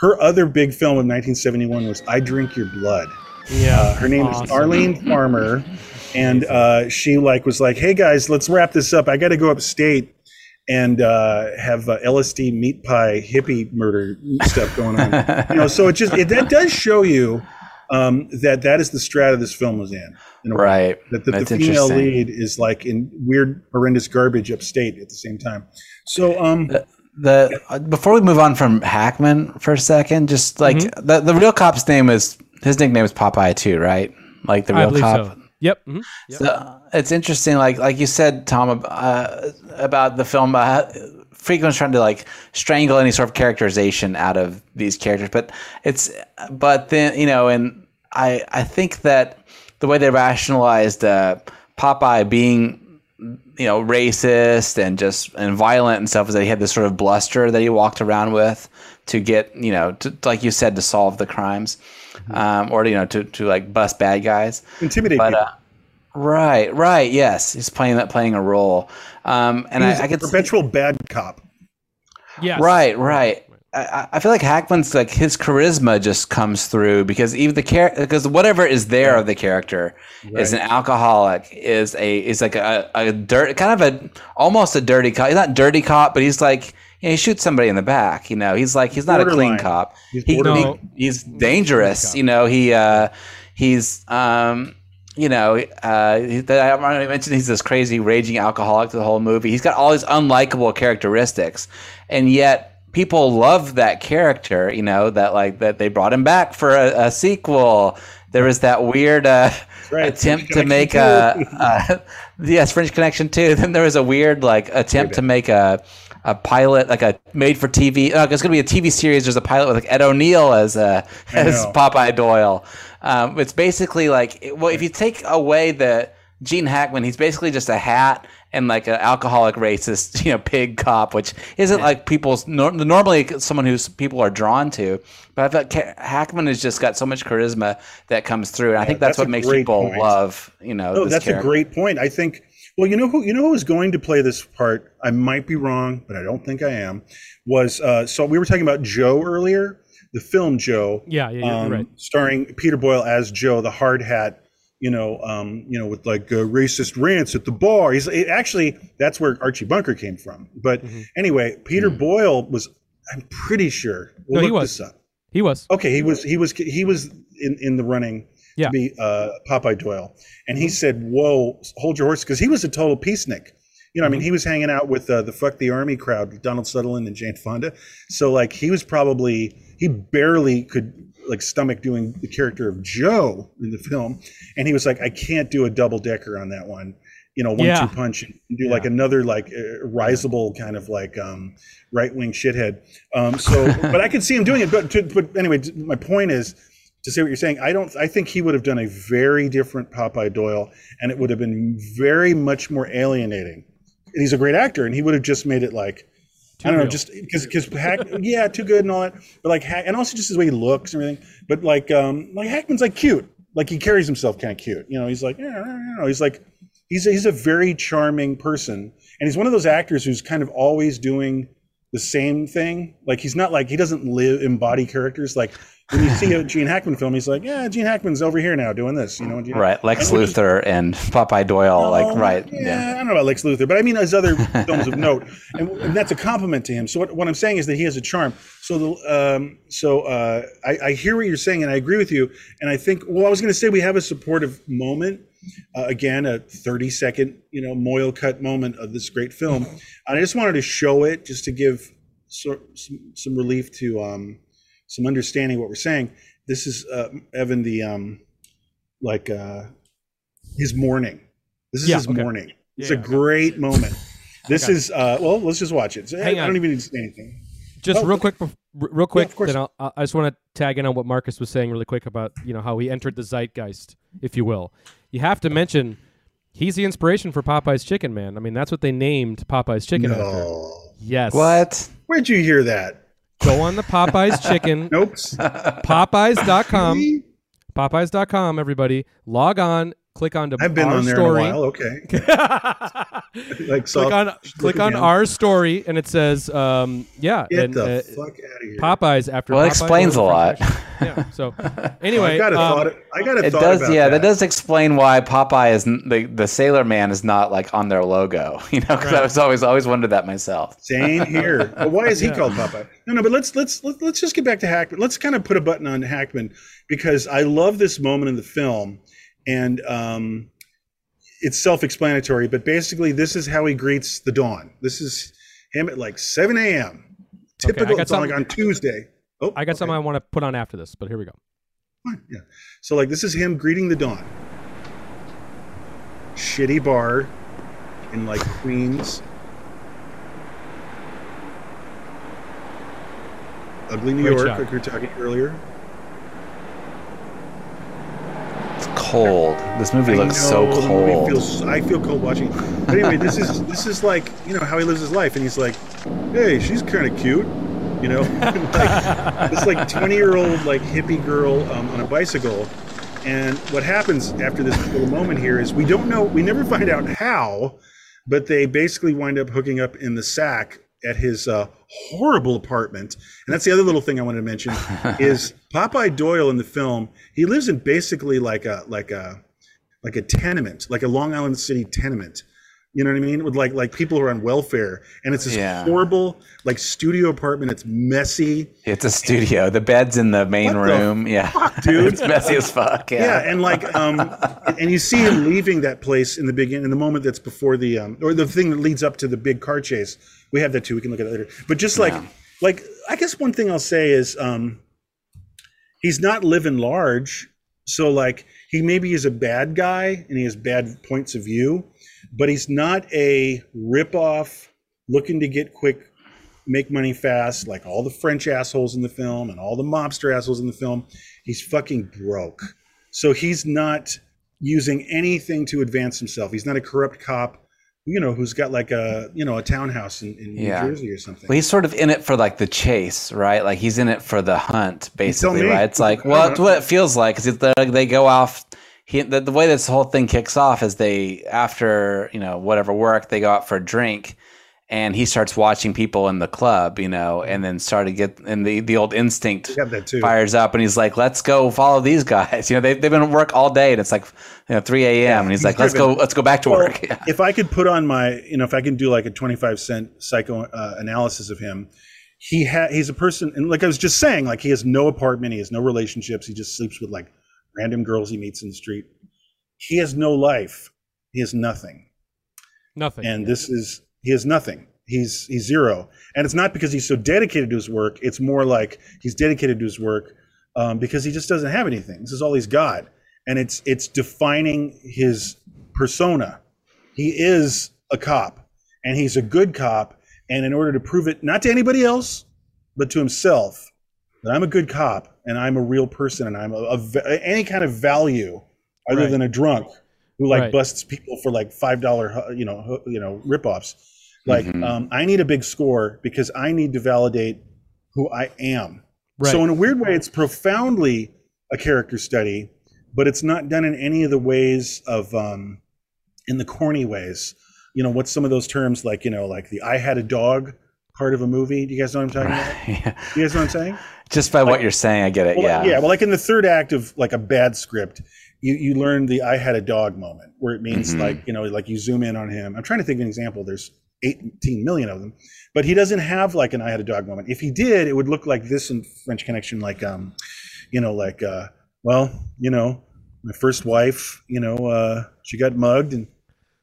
Her other big film of 1971 was I Drink Your Blood. yeah, Her name awesome. is Arlene Farber, and uh, she like was like, "Hey guys, let's wrap this up. I got to go upstate and uh, have uh, LSD meat pie hippie murder stuff going on." you know, so it just it, that does show you um, that that is the strata this film was in. in a way. Right. That the, the female lead is like in weird, horrendous garbage upstate at the same time. So, um, the uh, before we move on from Hackman for a second, just like Mm-hmm. the the real cop's name is his nickname is Popeye too, right? Like the real believe cop. so. Yep. mhm. So, it's interesting, like like you said, Tom, uh, about the film. Uh, Friedkin trying to like strangle any sort of characterization out of these characters, but it's but then you know, and I I think that the way they rationalized uh, Popeye being you know racist and just and violent and stuff is that he had this sort of bluster that he walked around with to get you know to, like you said to solve the crimes um, or you know to, to like bust bad guys intimidate but people. uh, right right yes he's playing that playing a role um, and He's I, I a could see- perpetual bad cop. Yeah. Right, right. I, I- I feel like Hackman's like his charisma just comes through because even the character, because whatever is there of the character is an alcoholic, is a is like a, a dirt kind of a almost a dirty cop. He's not dirty cop, but he's like you know, he shoots somebody in the back. You know, he's like he's not a clean cop. He's He, borderline. he- he's dangerous. You know, he uh, he's um, you know, uh, he- I already mentioned he's this crazy raging alcoholic to the whole movie. He's got all these unlikable characteristics, and yet people love that character. You know that like that they brought him back for a, a sequel. There was that weird uh, right. attempt French to make a, a yes French Connection too. Then there was a weird like attempt to make a a pilot like a made for TV. Oh, it's gonna be a TV series. There's a pilot with like Ed O'Neill as uh, as. Popeye Doyle. Um, it's basically like well, if you take away the Gene Hackman, he's basically just a hat and like an alcoholic racist, you know, pig cop, which isn't like people's nor- normally someone who's people are drawn to. But I thought Ca- Hackman has just got so much charisma that comes through, and I think that's, that's what makes people point. love, you know. No, that's character. a great point. I think. Well, you know who you know who was going to play this part. I might be wrong, but I don't think I am. Was uh, so we were talking about Joe earlier, the film Joe. Yeah, yeah, yeah, um, right. Starring Peter Boyle as Joe, the hard hat you know, um, you know, with like uh, racist rants at the bar. He's it, actually that's where Archie Bunker came from. But anyway, Peter Boyle was. I'm pretty sure. We'll No, he look was. this up. He was. Okay, he was he was he was in in the running Yeah. to be uh, Popeye Doyle, and he said, "Whoa, hold your horse," because he was a total peacenik. You know, I mean, he was hanging out with uh, the fuck the army crowd, Donald Sutherland and Jane Fonda. So like, he was probably he barely could like stomach doing the character of Joe in the film, and he was like, "I can't do a double decker on that one." You know, one Yeah. two punch and do like another like uh, risible kind of like um, right wing shithead. Um, so, but I could see him doing it. But to, but anyway, my point is to say what you're saying. I don't. I think he would have done a very different Popeye Doyle, and it would have been very much more alienating. And he's a great actor, and he would have just made it like. I don't know, just because because Hack, yeah, too good and all that, but like, Hack, and also just his way he looks and everything. But like, um, like Hackman's like cute, like he carries himself kind of cute. You know, he's like, yeah, you know, he's like, he's a, he's a very charming person, and he's one of those actors who's kind of always doing the same thing. Like he's not like he doesn't live embody characters. Like when you see a Gene Hackman film, he's like, yeah, Gene Hackman's over here now doing this. You know, Gene- Right, Lex Luthor and Popeye Doyle, like Oh, right, Yeah, yeah. I don't know about Lex Luthor, but I mean his other films of note, and, and that's a compliment to him. So what, what I'm saying is that he has a charm. So the um, so uh, I, I hear what you're saying, and I agree with you. And I think well, I was going to say we have a supportive moment. Uh, again, a 30 second, you know, Moyle cut moment of this great film. I just wanted to show it just to give so, some, some relief to um, some understanding what we're saying. This is uh, Evan the um, like uh, his morning. This is Yeah, his okay. morning. It's Yeah, a okay. great moment. This Okay. is uh, well. Let's just watch it. So, Hang I on. don't even need to say anything. Just Oh, real quick, bef- real quick. of course. then I'll, I I just want to tag in on what Marcus was saying really quick about you know how he entered the zeitgeist, if you will. You have to mention he's the inspiration for Popeye's Chicken, man. I mean, that's what they named Popeye's Chicken after. Yes. What? Where'd you hear that? Go on the Popeye's Chicken, Nope. Popeyes.com, Popeyes.com. Everybody, log on, click on to I've been our on there story. in a while. Okay. like click on click on again. our story, and it says, um, yeah, Get and, the uh, fuck out of here. Popeyes after. Well, it Popeye explains a lot. Yeah. So anyway, I got a um, thought. I got a It thought does, about yeah. that. That. does explain why Popeye is n- the the Sailor Man is not like on their logo. You know, because I was always always wondered that myself. Same here. But why is he called Popeye? No, no. But let's let's let's let's just get back to Hackman. Let's kind of put a button on Hackman because I love this moment in the film, and um, it's self-explanatory. But basically, this is how he greets the dawn. This is him at like 7 a.m. Typical. got it's on, like on Tuesday. Oh, I got okay. something I want to put on after this, but here we go. Yeah. So like this is him greeting the dawn. Shitty bar in like Queens. Ugly New Great York, shot. like we were talking earlier. It's cold. This movie looks so know, movie cold. feels- I feel cold watching. it. But anyway, this is this is like you know how he lives his life, and he's like, "Hey, she's kind of cute," you know, like, this like twenty year old like hippie girl um, on a bicycle. And what happens after this little moment here is we don't know, we never find out how, but they basically wind up hooking up in the sack at his uh, horrible apartment. And that's the other little thing I wanted to mention is Popeye Doyle in the film. He lives in basically like a like a like a tenement, like a Long Island City tenement. You know what I mean? With like like people who are on welfare, and it's this Yeah. horrible like studio apartment. It's messy. It's a studio. The bed's in the main What the room. yeah, dude? it's messy as fuck. Yeah. Yeah, and like um, and you see him leaving that place in the beginning, in the moment that's before the um, or the thing that leads up to the big car chase. We have that too. We can look at that later. But just like like I guess one thing I'll say is um, he's not living large, so like he maybe is a bad guy and he has bad points of view, but he's not a ripoff looking to get quick make money fast, like all the French assholes in the film and all the mobster assholes in the film. He's fucking broke. So he's not using anything to advance himself. He's not a corrupt cop, you know, who's got like a, you know, a townhouse in, in Yeah. New Jersey or something. Well, he's sort of in it for like the chase, right? Like he's in it for the hunt, basically, right? It's like, well, it's what it feels like because they, they go off. He, the, the way this whole thing kicks off is they, after you know whatever work, they go out for a drink, and he starts watching people in the club, you know, and then started to get and the the old instinct You have that too. fires up, and he's like, "Let's go follow these guys." You know, they they've been at work all day, and it's like you know three a.m. and he's, he's like, "Let's driven. go, let's go back to Well, work." Yeah. if I could put on my, you know, if I can do like a 25 cent psycho uh, analysis of him, he ha- he's a person, and like I was just saying, like he has no apartment, he has no relationships, he just sleeps with like random girls he meets in the street. He has no life. He has nothing. Nothing. And this is he has nothing. He's he's zero. And it's not because he's so dedicated to his work. It's more like he's dedicated to his work um, because he just doesn't have anything. This is all he's got, and it's it's defining his persona. He is a cop, and he's a good cop. And in order to prove it, not to anybody else, but to himself, that I'm a good cop and I'm a real person and I'm a, a any kind of value other Right. than a drunk who like Right. busts people for like five dollar you know you know ripoffs. Like Mhm. um, I need a big score because I need to validate who I am. Right. So in a weird way, it's profoundly a character study, but it's not done in any of the ways of um, in the corny ways. You know, what's some of those terms like you know like the I had a dog part of a movie? Do you guys know what I'm talking about? Yeah. You guys know what I'm saying? Just by what you're saying, I get it. Well, yeah. yeah. Well, like in the third act of like a bad script, you you learn the "I had a dog" moment, where it means Mhm. like you know, like you zoom in on him. I'm trying to think of an example. There's 18 million of them, but he doesn't have like an "I had a dog" moment. If he did, it would look like this in French Connection, like um, you know, like uh, well, you know, my first wife, you know, uh, she got mugged and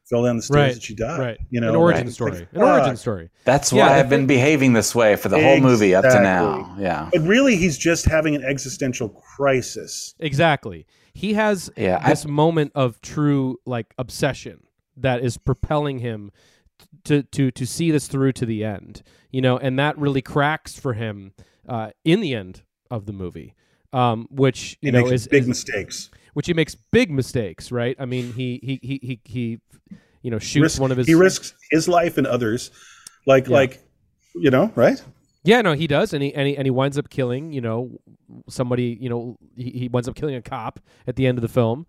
fell down the stairs Right, and she died. right. You know, an origin like- story. like, an origin story. That's Yeah, why the I've been behaving this way for the whole movie up to now. Yeah. But really, he's just having an existential crisis. Exactly. He has Yeah, I- this moment of true like obsession that is propelling him to to to see this through to the end. You know, and that really cracks for him uh, in the end of the movie. Um, which He you know is, big is- mistakes. which he makes big mistakes, right? I mean, he he he he, he you know shoots Risk- one of his he risks his life and others like Yeah. like you know right Yeah, no, he does, and he and he, and he winds up killing, you know, somebody. You know, he, he winds up killing a cop at the end of the film,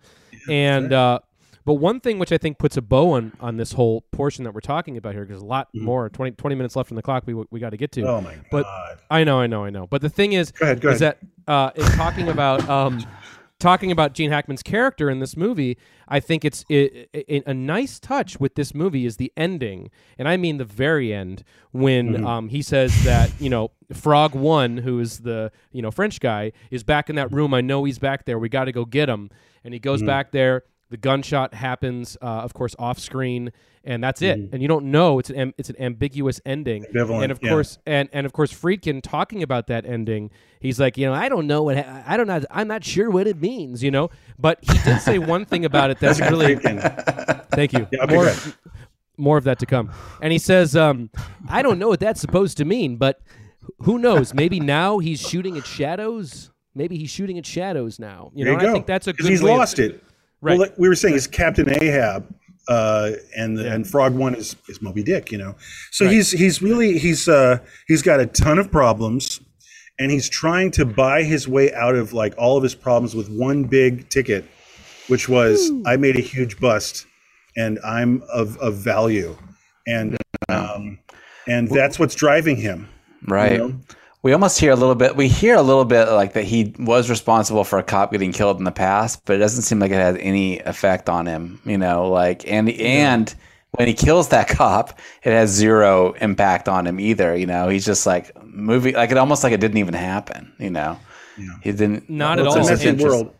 and uh, but one thing which I think puts a bow on on this whole portion that we're talking about here, because a lot more 20, 20 minutes left on the clock, we we got to get to. Oh my god! But- I know, I know, I know. But the thing is, Go ahead, go is that uh, in talking about um, talking about Gene Hackman's character in this movie, I think it's a nice touch with this movie is the ending, and I mean the very end when Mm-hmm. um, he says that you know Frog One, who is the you know French guy, is back in that room. I know he's back there. We got to go get him, and he goes Mm-hmm. back there. The gunshot happens, uh, of course, off screen, and that's it. Mm-hmm. And you don't know it's an am- it's an ambiguous ending. Ambivalent, and of yeah. course, and and of course, Friedkin talking about that ending, he's like, you know, I don't know what ha- I don't know, I'm not sure what it means, you know. But he did say one thing about it that's really. Thank you. Yeah, more, more of that to come. And he says, um, I don't know what that's supposed to mean, but who knows? Maybe now he's shooting at shadows. Maybe he's shooting at shadows now. You know, you go I think that's a good. he's way of- lost it Right. well like we were saying is captain ahab uh and the, Yeah. and frog one is, is moby dick you know so he's he's really he's uh he's got a ton of problems and he's trying to buy his way out of like all of his problems with one big ticket which was i made a huge bust and i'm of, of value and um and that's what's driving him Right. know? We almost hear a little bit. We hear a little bit like that he was responsible for a cop getting killed in the past, but it doesn't seem like it has any effect on him. You know, like and and when he kills that cop, it has zero impact on him either. You know, he's just like moving like it almost like it didn't even happen. You know, he didn't. Not at all. a And- world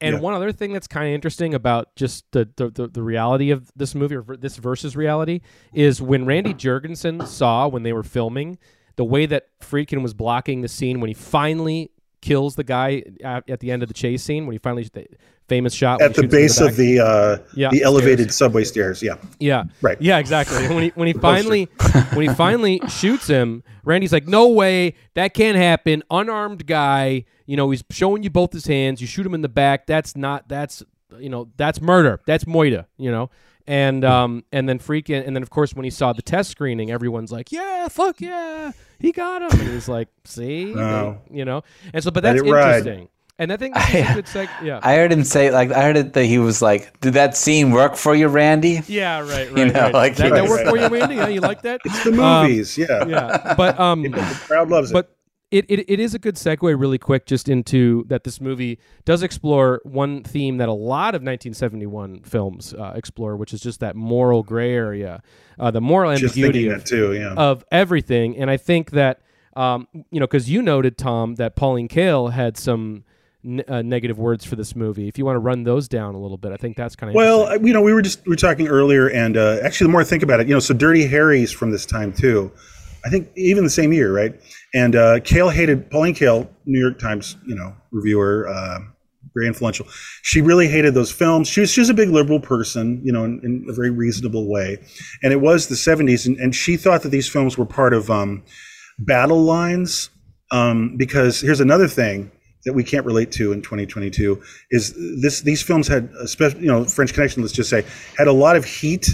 And Yeah. one other thing that's kind of interesting about just the, the, the, the reality of this movie or this versus reality is when Randy Jurgensen saw when they were filming the way that Friedkin was blocking the scene when he finally kills the guy at, at the end of the chase scene when he finally the famous shot at the shoots him in base back. of the uh Yeah, the elevated stairs. subway stairs yeah Yeah. Right. Yeah, exactly. when he when he finally when he finally shoots him, Randy's like, "No way, that can't happen. Unarmed guy, you know, he's showing you both his hands. You shoot him in the back. That's not that's you know, that's murder. That's moita, you know." And um and then freaking and then of course when he saw the test screening, everyone's like, "Yeah, fuck yeah. He got him." And he's like, "See?" No. you know. And so but that's it ride. interesting. And I think this is I- a good seg. Yeah. I heard him say like I heard it that he was like, "Did that scene work for you, Randy?" yeah, right, right. You know, right. like- that, that Right, work right. for you, Randy? Yeah, you like that? It's the Um, movies, yeah. yeah, but um, The crowd loves it. but it, it, it is a good segue really quick just into that this movie does explore one theme that a lot of 1971 films uh, explore which is just that moral gray area uh, the moral ambiguity of, too, yeah. of everything and i think that um, you know because you noted tom that pauline kael had some n- uh, negative words for this movie if you want to run those down a little bit i think that's kind of Well, uh, you know, we were just we were talking earlier, and uh, actually, the more I think about it, you know, so Dirty Harry's from this time too. I think even the same year, right? And uh, Kael hated Pauline Kael, New York Times, you know, reviewer, uh, very influential. She really hated those films. She was she was a big liberal person, you know, in, in a very reasonable way. And it was the '70s, and, and she thought that these films were part of um, battle lines. Um, because here's another thing that we can't relate to in 2022 is this these films had especially you know French Connection let's just say had a lot of heat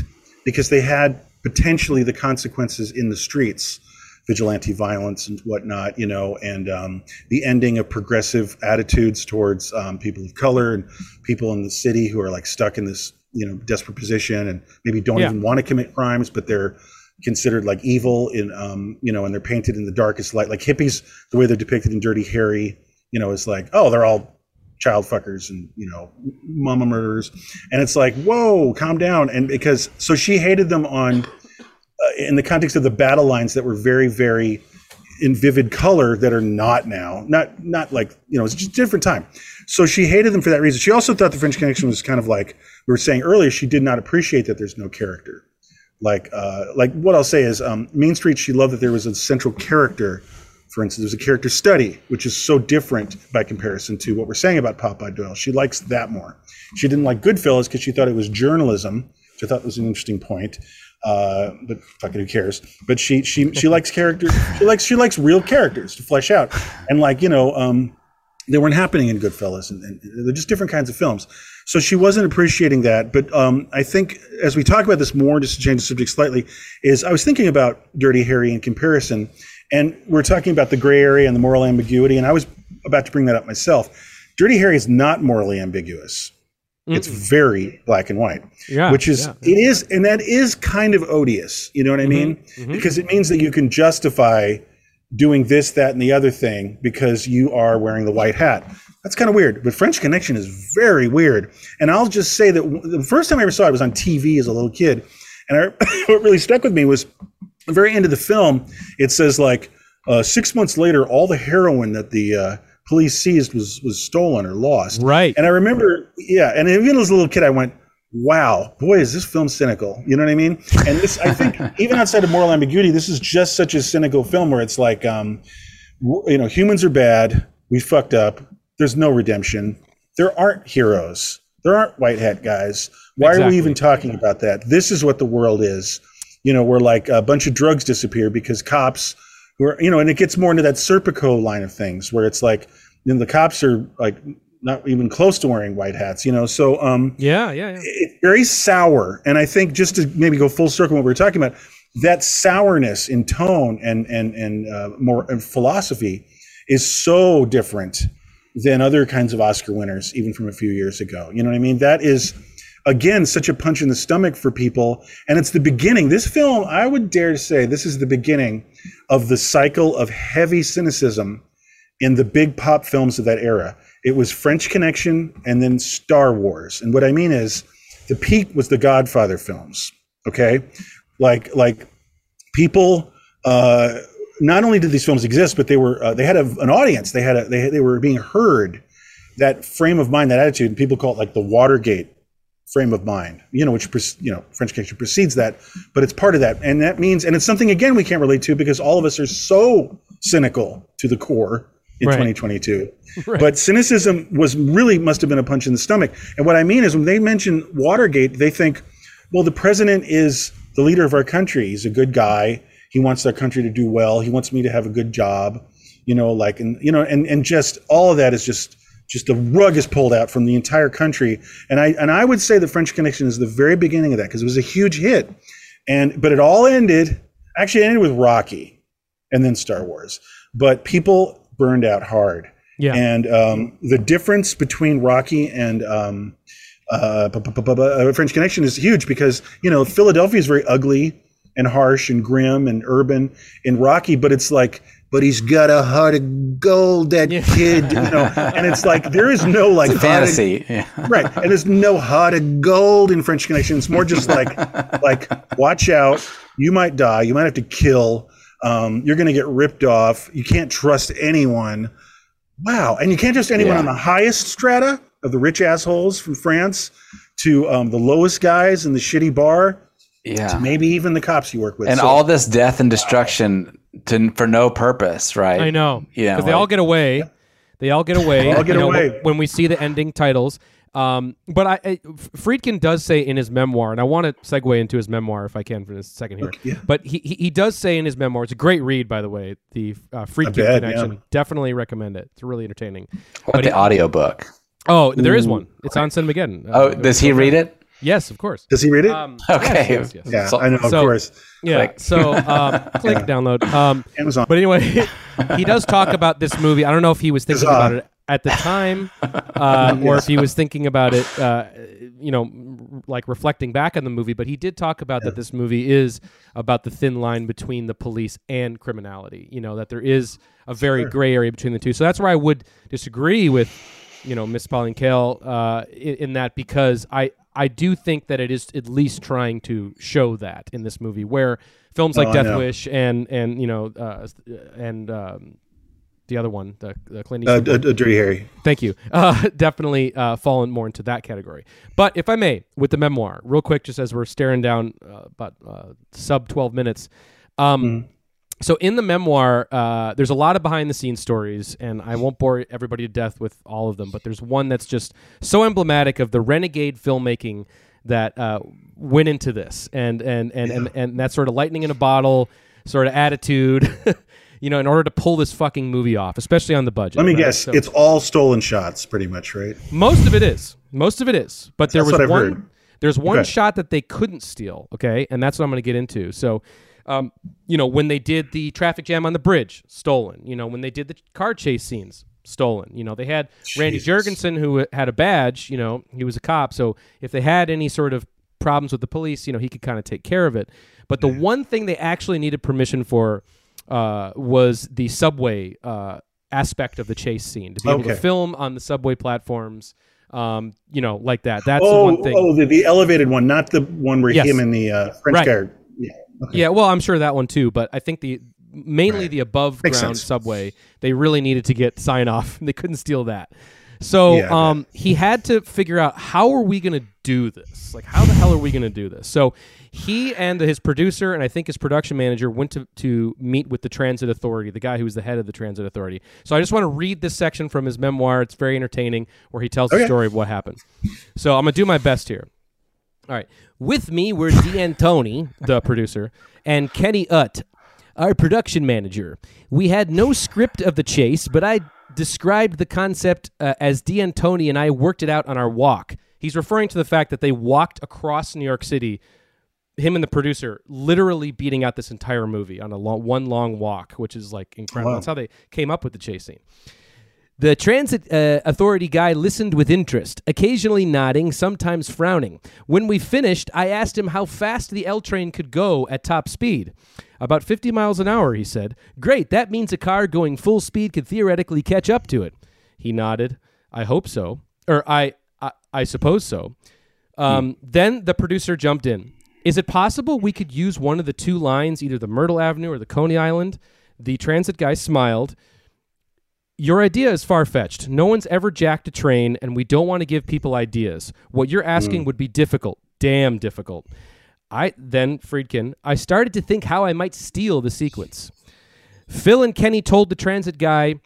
because they had potentially the consequences in the streets vigilante violence and whatnot you know and um, the ending of progressive attitudes towards um, people of color and people in the city who are like stuck in this you know desperate position and maybe don't Yeah. even want to commit crimes but they're considered like evil in um you know and they're painted in the darkest light like hippies the way they're depicted in dirty harry you know is like oh they're all child fuckers and you know mama murderers and it's like whoa calm down and because so she hated them on uh, in the context of the battle lines that were very very in vivid color that are not now not not like you know it's just a different time so she hated them for that reason she also thought the french connection was kind of like we were saying earlier she did not appreciate that there's no character like uh, like what I'll say is um, Main Street. She loved that there was a central character. For instance, there's a character study, which is so different by comparison to what we're saying about Popeye Doyle. She likes that more. She didn't like Goodfellas because she thought it was journalism, which I thought was an interesting point. Uh, but fuck it, who cares? But she she she likes characters. She likes she likes real characters to flesh out, and like you know, um, they weren't happening in Goodfellas, and, and they're just different kinds of films. So she wasn't appreciating that. But um, I think as we talk about this more, just to change the subject slightly, is I was thinking about Dirty Harry in comparison, and we're talking about the gray area and the moral ambiguity, and I was about to bring that up myself. Dirty Harry is not morally ambiguous. It's very black and white, Yeah, which is yeah. it is, and that is kind of odious. You know what I mean? Mm-hmm, Because it means that you can justify doing this, that, and the other thing because you are wearing the white hat. That's kind of weird. But French Connection is very weird. And I'll just say that the first time I ever saw it was on TV as a little kid. And I, what really stuck with me was the very end of the film. It says like uh, six months later, all the heroin that the uh, police seized was was stolen or lost. Right. And I remember, yeah. And even as a little kid, I went, "Wow, boy, is this film cynical?" You know what I mean? And this, I think, even outside of moral ambiguity, this is just such a cynical film where it's like, um, you know, humans are bad. We fucked up. There's no redemption. There aren't heroes. There aren't white hat guys. Why are we even talking about that? This is what the world is. You know, where like a bunch of drugs disappear because cops who are, you know, and it gets more into that Serpico line of things where it's like, you know, the cops are like not even close to wearing white hats, you know. So um yeah yeah yeah it's very sour. And I think just to maybe go full circle what we were talking about, that sourness in tone and and and uh, more and philosophy is so different than other kinds of Oscar winners, even from a few years ago. You know what I mean? That is again such a punch in the stomach for people, and it's the beginning. This film, I would dare to say, this is the beginning of the cycle of heavy cynicism in the big pop films of that era. It was French Connection and then Star Wars. And what I mean is the peak was the Godfather films. Okay? Like like people uh not only did these films exist, but they were uh, they had a, an audience. They had a they they were being heard. That frame of mind, that attitude, people call it like the Watergate frame of mind. You know, which you know French Connection precedes that, but it's part of that, and that means, and it's something again we can't relate to because all of us are so cynical to the core in Right. 2022. But cynicism was really must have been a punch in the stomach. And what I mean is when they mention Watergate, they think, well, the president is the leader of our country. He's a good guy. He wants our country to do well. He wants me to have a good job. You know, like and you know, and and just all of that is just just the rug is pulled out from the entire country. And I and I would say the French Connection is the very beginning of that because it was a huge hit. And but it all ended actually it ended with Rocky and then Star Wars. But people burned out hard. Yeah. And um, the difference between Rocky and um, uh, uh, French Connection is huge because you know Philadelphia is very ugly and harsh and grim and urban in Rocky, but it's like, but he's got a heart of gold, that kid, you know. And it's like there is no like heart of- fantasy. Yeah. right and there's no heart of gold in french connection it's more just like like watch out you might die you might have to kill um, you're going to get ripped off you can't trust anyone wow and you can't trust anyone Yeah. on the highest strata of the rich assholes from france to um, the lowest guys in the shitty bar Yeah. maybe even the cops you work with And So- all this death and destruction to, for no purpose, right? I know. Yeah, Because they all get away. They all get away. all get you know, away. When we see the ending titles. Um, but I, I, Friedkin does say in his memoir, and I want to segue into his memoir if I can for a second here. yeah. But he, he he does say in his memoir, it's a great read, by the way. The uh, Friedkin bet, Connection. yeah. Definitely recommend it. It's really entertaining. What But the he- audiobook? Oh, there is one. It's on Cinemageddon. Uh, Oh, does he read it? Yes, of course. does he read it Um, Okay. yes, yes, yes. yeah so- i know of so- course Yeah. Click. So um, click download. Um, amazon but anyway, he does talk about this movie. I don't know if he was thinking Huzzah. about it at the time, uh, or if he was thinking about it, uh, you know, like reflecting back on the movie. But he did talk about that this movie is about the thin line between the police and criminality. You know, that there is a very gray area between the two. So that's where I would disagree with, you know, Miss Pauline Kael uh, in, in that because I I do think that it is at least trying to show that in this movie where films like Oh, Death. Wish and and you know uh, and um, the other one the, the Clint uh, Eastwood uh, uh, dirty harry Thank you. Uh, definitely uh, fallen more into that category. But if I may, with the memoir, real quick, just as we're staring down uh, about uh, sub 12 minutes. Um, So in the memoir, uh, there's a lot of behind the scenes stories, and I won't bore everybody to death with all of them, but there's one that's just so emblematic of the renegade filmmaking that uh, went into this and, and, and, and, and that sort of lightning in a bottle sort of attitude. You know, in order to pull this fucking movie off, especially on the budget. let me right? guess So- it's all stolen shots pretty much right most of it is. Most of it is. But there That's was what I've one. heard. There's one Okay. shot that they couldn't steal. Okay, and that's what I'm going to get into. So, um, you know, when they did the traffic jam on the bridge, stolen. You know, when they did the car chase scenes, stolen. You know, they had Randy Jurgensen who had a badge. You know, he was a cop. So if they had any sort of problems with the police, you know, he could kind of take care of it. But the one thing they actually needed permission for uh, was the subway uh, aspect of the chase scene to be able to film on the subway platforms. Um, you know, like that. That's oh, the one thing. oh, the, the elevated one, not the one where Yes. him and the uh, French Right. guard. Yeah. Yeah, well, I'm sure that one too, but I think the mainly Right. the above Makes ground sense. subway, they really needed to get sign off. They couldn't steal that. So Yeah, um, he had to figure out how are we going to do this? Like, how the hell are we going to do this? So he and his producer and I think his production manager went to, to meet with the transit authority, the guy who was the head of the transit authority. So I just want to read this section from his memoir. It's very entertaining where he tells the story of what happened. So I'm going to do my best here. All right. With me were D'Antoni, the producer, and Kenny Utt, our production manager. We had no script of the chase, but I described the concept uh, as D'Antoni and I worked it out on our walk. He's referring to the fact that they walked across New York City, him and the producer, literally beating out this entire movie on a long, one long walk, which is like incredible. Wow. That's how they came up with the chase scene. The transit uh, authority guy listened with interest, occasionally nodding, sometimes frowning. When we finished, I asked him how fast the L train could go at top speed. About 50 miles an hour, he said. Great, that means a car going full speed could theoretically catch up to it. He nodded. I hope so. Or I I, I suppose so. Um, Then the producer jumped in. Is it possible we could use one of the two lines, either the Myrtle Avenue or the Coney Island? The transit guy smiled. Your idea is far fetched. No one's ever jacked a train, and we don't want to give people ideas. What you're asking mm. would be difficult, damn difficult. I then Friedkin, I started to think how I might steal the sequence. Phil and Kenny told the transit guy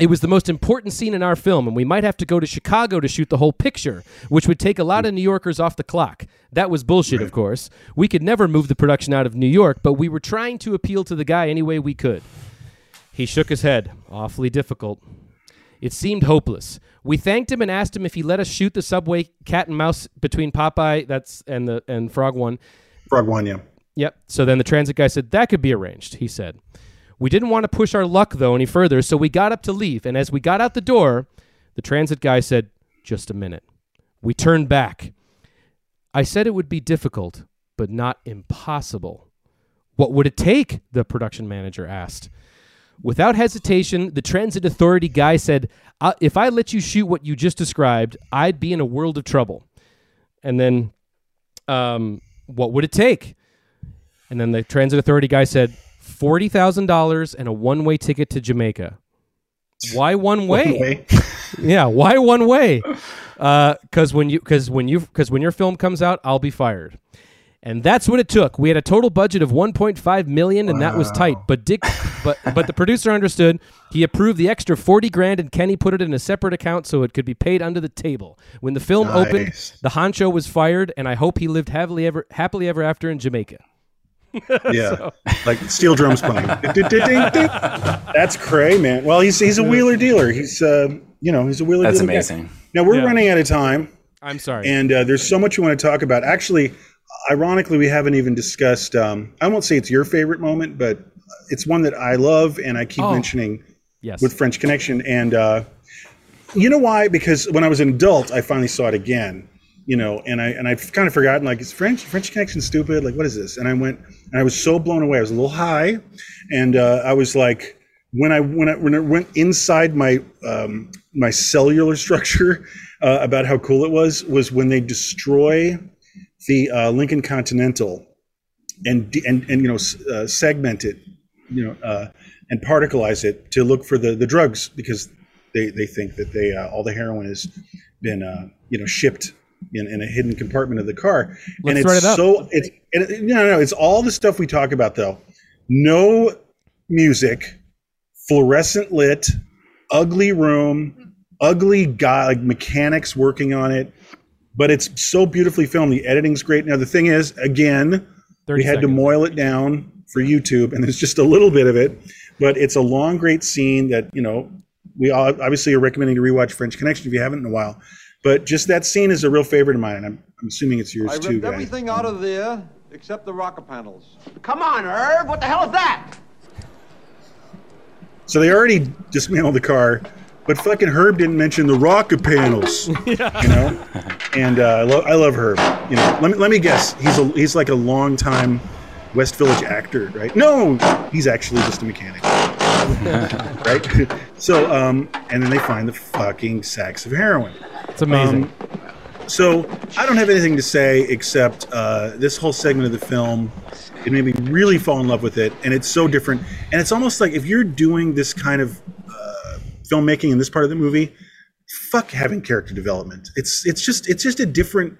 it was the most important scene in our film, and we might have to go to Chicago to shoot the whole picture, which would take a lot of New Yorkers off the clock. That was bullshit, of course. We could never move the production out of New York, but we were trying to appeal to the guy any way we could. He shook his head. Awfully difficult. It seemed hopeless. We thanked him and asked him if he let us shoot the subway cat and mouse between Popeye that's and the and Frog One. Frog one, yeah. Yep. So then the transit guy said that could be arranged. He said, We didn't want to push our luck though any further, so we got up to leave. And as we got out the door, the transit guy said, "Just a minute." We turned back. I said it would be difficult, but not impossible. What would it take? The production manager asked. Without hesitation, the transit authority guy said, "Uh, If I let you shoot what you just described, I'd be in a world of trouble. And then, um, what would it take? And then the transit authority guy said, $40,000 and a one way ticket to Jamaica. Why one way? Anyway, yeah, why one way? Because when you because when you because when your film comes out, I'll be fired, and that's what it took. We had a total budget of 1.5 million, and that was tight. But Dick, but but the producer understood. He approved the extra 40 grand, and Kenny put it in a separate account so it could be paid under the table. When the film opened, the honcho was fired, and I hope he lived happily ever happily ever after in Jamaica. yeah, like steel drums playing. That's cray, man. Well, he's he's a wheeler dealer. He's uh, you know he's a wheeler. That's dealer guy. amazing. Now we're Yeah. running out of time, I'm sorry. and uh, there's so much we want to talk about. Actually, ironically, we haven't even discussed. Um, I won't say it's your favorite moment, but it's one that I love, and I keep Oh. mentioning yes. with French Connection. And uh, you know why? Because when I was an adult, I finally saw it again. You know, and I and I've kind of forgotten like is French French Connection stupid? Like what is this? And I went and I was so blown away. I was a little high, and uh, I was like, when I when I when I went inside my um, my cellular structure uh, about how cool it was was when they destroy the uh, Lincoln Continental and and and you know uh, segment it, you know, uh, and particleize it to look for the the drugs because they they think that they uh, all the heroin has been uh, you know shipped in, in a hidden compartment of the car, Let's and it's it so it's and it, no no it's all the stuff we talk about though, no music, fluorescent lit, ugly room, ugly guy like mechanics working on it. But it's so beautifully filmed. The editing's great. Now the thing is, again, we had to seconds. moil it down for YouTube, and there's just a little bit of it. But it's a long, great scene that you know we all obviously are recommending to rewatch French Connection if you haven't in a while. But just that scene is a real favorite of mine, and I'm, I'm assuming it's yours I too, ripped guys. everything out of there except the rocker panels. Come on, Herb. What the hell is that? So they already dismantled the car, but fucking Herb didn't mention the rocket panels. You know, and uh, I love I love Herb. You know, let me let me guess. He's a he's like a long time West Village actor, right? No, he's actually just a mechanic. right? so um, and then they find the fucking sacks of heroin. it's amazing. Um, so I don't have anything to say except uh, this whole segment of the film. It made me really fall in love with it, and it's so different. And it's almost like if you're doing this kind of filmmaking in this part of the movie, fuck having character development. It's it's just it's just a different.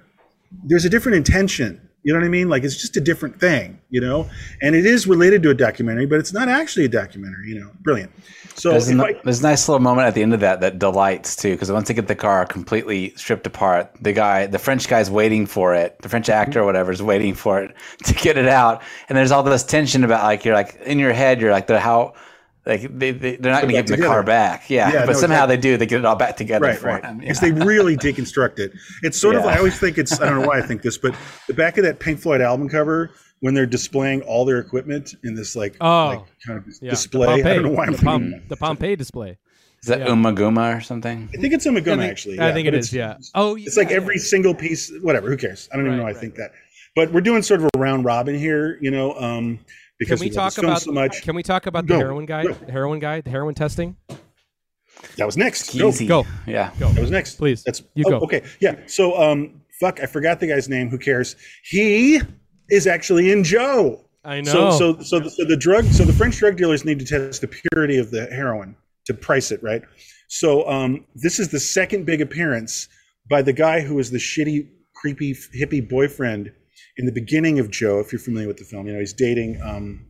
There's a different intention. You know what I mean? Like it's just a different thing. You know, and it is related to a documentary, but it's not actually a documentary. You know, brilliant. So There's, if a, I- there's a nice little moment at the end of that that delights too, because once they get the car completely stripped apart, the guy, the French guy's waiting for it. The French mm-hmm. actor or whatever is waiting for it to get it out, and there's all this tension about like you're like in your head, you're like the how. Like they, they they're not going to back give him the car back, yeah. Yeah, but no, somehow exactly. they do. They get it all back together right, for right. him. Because yeah. they really deconstruct it. It's sort of Yeah. like I always think it's I don't know why I think this, but the back of that Pink Floyd album cover when they're displaying all their equipment in this like, Oh, like kind of yeah. display. The I don't know why I'm the, thinking Pom- that. the Pompeii display. Is that yeah. Ummagumma or something? I think it's a I Maguma think- actually. I yeah, think but it it's- Yeah. Oh, It's like every single piece, whatever. Who cares? I don't even Right, know. I right. think that, but we're doing sort of a round robin here, you know, um, Can we talk about? so much. Can we talk about the Go, heroin guy? go. The heroin guy. The heroin testing. That was next. Go. Easy. Go. Yeah. Go. That was next. Please. That's You oh, go. Okay. Yeah. So um fuck, I forgot the guy's name. Who cares? He is actually in Joe. I know. so so the, so the drug so the French drug dealers need to test the purity of the heroin to price it, right? So um this is the second big appearance by the guy who was the shitty, creepy hippie boyfriend in the beginning of Joe, if you're familiar with the film. You know, he's dating um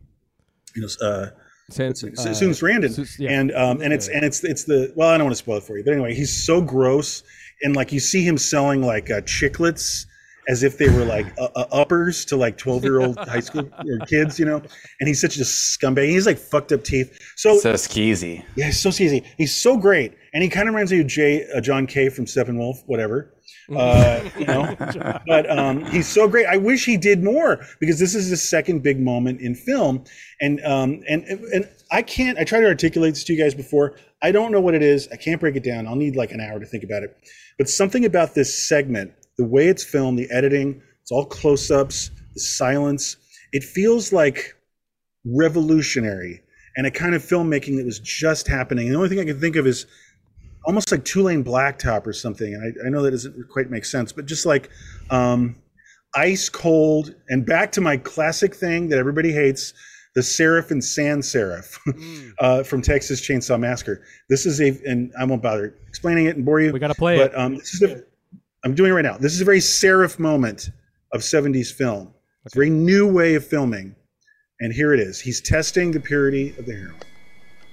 you know uh San- Su- uh, Susan Sarandon, Sus- yeah. and um, and it's and it's it's the well, I don't want to spoil it for you, but anyway, he's so gross, and like you see him selling like uh, chiclets as if they were like uh, uh, uppers to like twelve year old high school kids, you know, and he's such a scumbag. He's like fucked up teeth. So, So skeezy. yeah, he's so skeezy. He's so great, and he kind of reminds me of Jay uh, John Kay from Steppenwolf, whatever. Uh, you know, but um, he's so great. I wish he did more because this is the second big moment in film, and um, and and I can't. I tried to articulate this to you guys before. I don't know what it is. I can't break it down. I'll need like an hour to think about it. But something about this segment, the way it's filmed, the editing, it's all close-ups, the silence. It feels like revolutionary and a kind of filmmaking that was just happening. And the only thing I can think of is almost like two lane blacktop or something. And I, I know that doesn't quite make sense, but just like um, ice cold. And back to my classic thing that everybody hates the serif and sans serif uh, from Texas Chainsaw Massacre. This is a, and I won't bother explaining it and bore you. We gotta play but, it. Um, this is a, I'm doing it right now. This is a very serif moment of 70s film. It's a very new way of filming. And here it is. He's testing the purity of the heroin.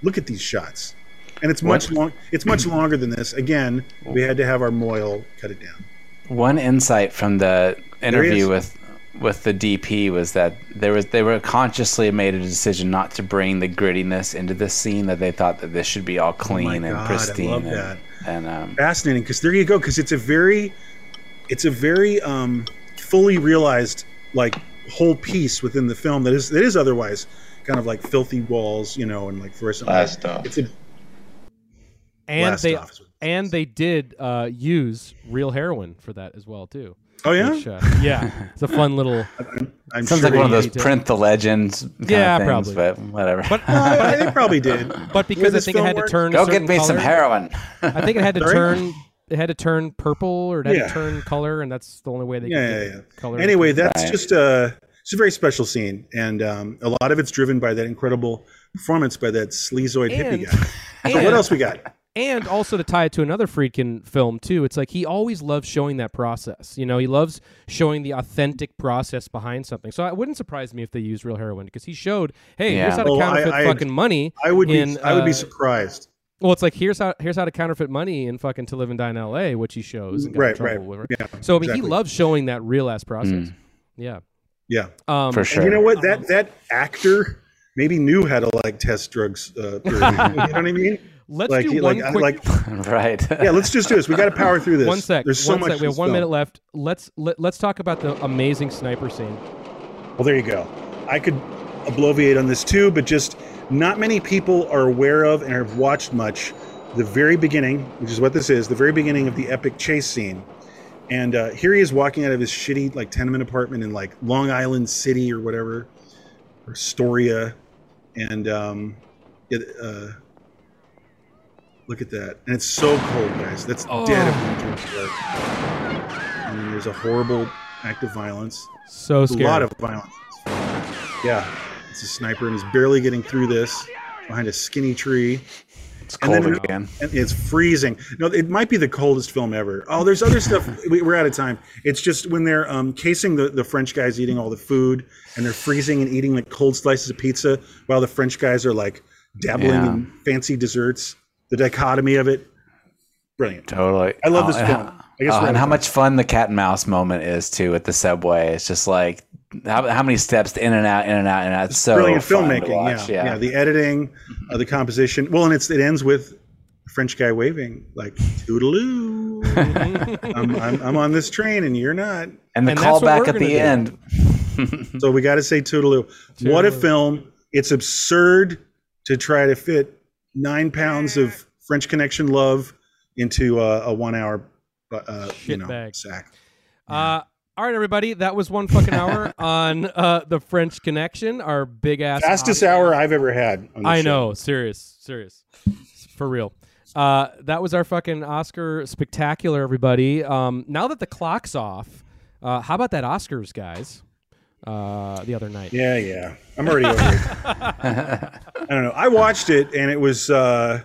Look at these shots. And it's much long it's much longer than this. Again, we had to have our Moyle cut it down. One insight from the interview with with the DP was that there was they were consciously made a decision not to bring the grittiness into this scene that they thought that this should be all clean and Oh God, I pristine love and, that. and um, Fascinating because there you go because it's a very it's a very um fully realized like whole piece within the film that is that is otherwise kind of like filthy walls, you know, and like fluorescent Blast light. It's a and Blast they off is what it and they did uh, use real heroin for that as well too. Oh yeah? Which, uh, yeah, it's a fun little. I'm sounds sure like one of those did. print the legends. Kind Yeah, of things, probably. but whatever. But Uh, they probably did. but because I think it film had to works? turn. a Go get certain me some heroin. I think it had to Sorry? turn. It had to turn purple, or it had Yeah. to turn color, and that's the only way they Yeah, could yeah, get yeah. color. Anyway, that's Right. just a it's a very special scene, and um, a lot of it's driven by that incredible performance by that sleazoid hippie And- guy. So what else we got? And also to tie it to another Friedkin film too. It's like he always loves showing that process. You know, he loves showing the authentic process behind something. So it wouldn't surprise me if they used real heroin because he showed, hey, here's Yeah. how to I- counterfeit I- fucking money. I would be I would be uh, surprised. Well, it's like here's how here's how to counterfeit money in fucking To Live and Die in L.A., which he shows. And got in trouble right. with it. Yeah, So I mean, exactly. he loves showing that real ass process. Yeah. Yeah, Um, For sure. and you know what? That that actor maybe knew how to like test drugs. Uh, you know what I mean? Let's like, do he- one like, quick. like, right. yeah. Let's just do this. We got to power through this. one sec. There's so one much. sec. We have one film. minute left. Let's let, let's talk about the amazing sniper scene. Well, there you go. I could obloviate on this too, but just not many people are aware of and have watched much. The very beginning, which is what this is, the very beginning of the epic chase scene. And uh, here he is walking out of his shitty like tenement apartment in like Long Island City or whatever, or Astoria, and um, it, uh, look at that. And it's so cold, guys. That's dead of winter. York. And then there's a horrible act of violence So scary. a lot of violence. Yeah, it's a sniper, and he's barely getting through this behind a skinny tree. It's And cold then- again. And it's freezing. No, it might be the coldest film ever. Oh, there's other stuff. we, we're out of time. It's just when they're um, casing the, the French guys eating all the food, and they're freezing and eating like cold slices of pizza, while the French guys are like dabbling Yeah. in fancy desserts. The dichotomy of it, brilliant. Totally. I love Oh, this film. how- I guess oh, and how much fun the cat and mouse moment is too at the subway. It's just like how, how many steps in and out, in and out, in and out. It's so brilliant filmmaking. watch, Yeah, yeah, The editing, uh, the composition. Well, and it's it ends with a French guy waving like "toodaloo." I'm, I'm, I'm on this train and you're not. and the And that's what callback at the do. end. So we got to say "toodaloo." What a film! It's absurd to try to fit nine pounds of French Connection love into uh, a one-hour, uh, you Shit know, bag. sack. Uh, all right, everybody. That was one fucking hour on uh, the French Connection. Our big ass Fastest Oscar- hour I've ever had. On this I show. know. Serious. Serious. For real. Uh, that was our fucking Oscar spectacular, everybody. Um, now that the clock's off, uh, how about that Oscars, guys? Uh, the other night. Yeah, yeah. I'm already over it. I don't know. I watched it and it was uh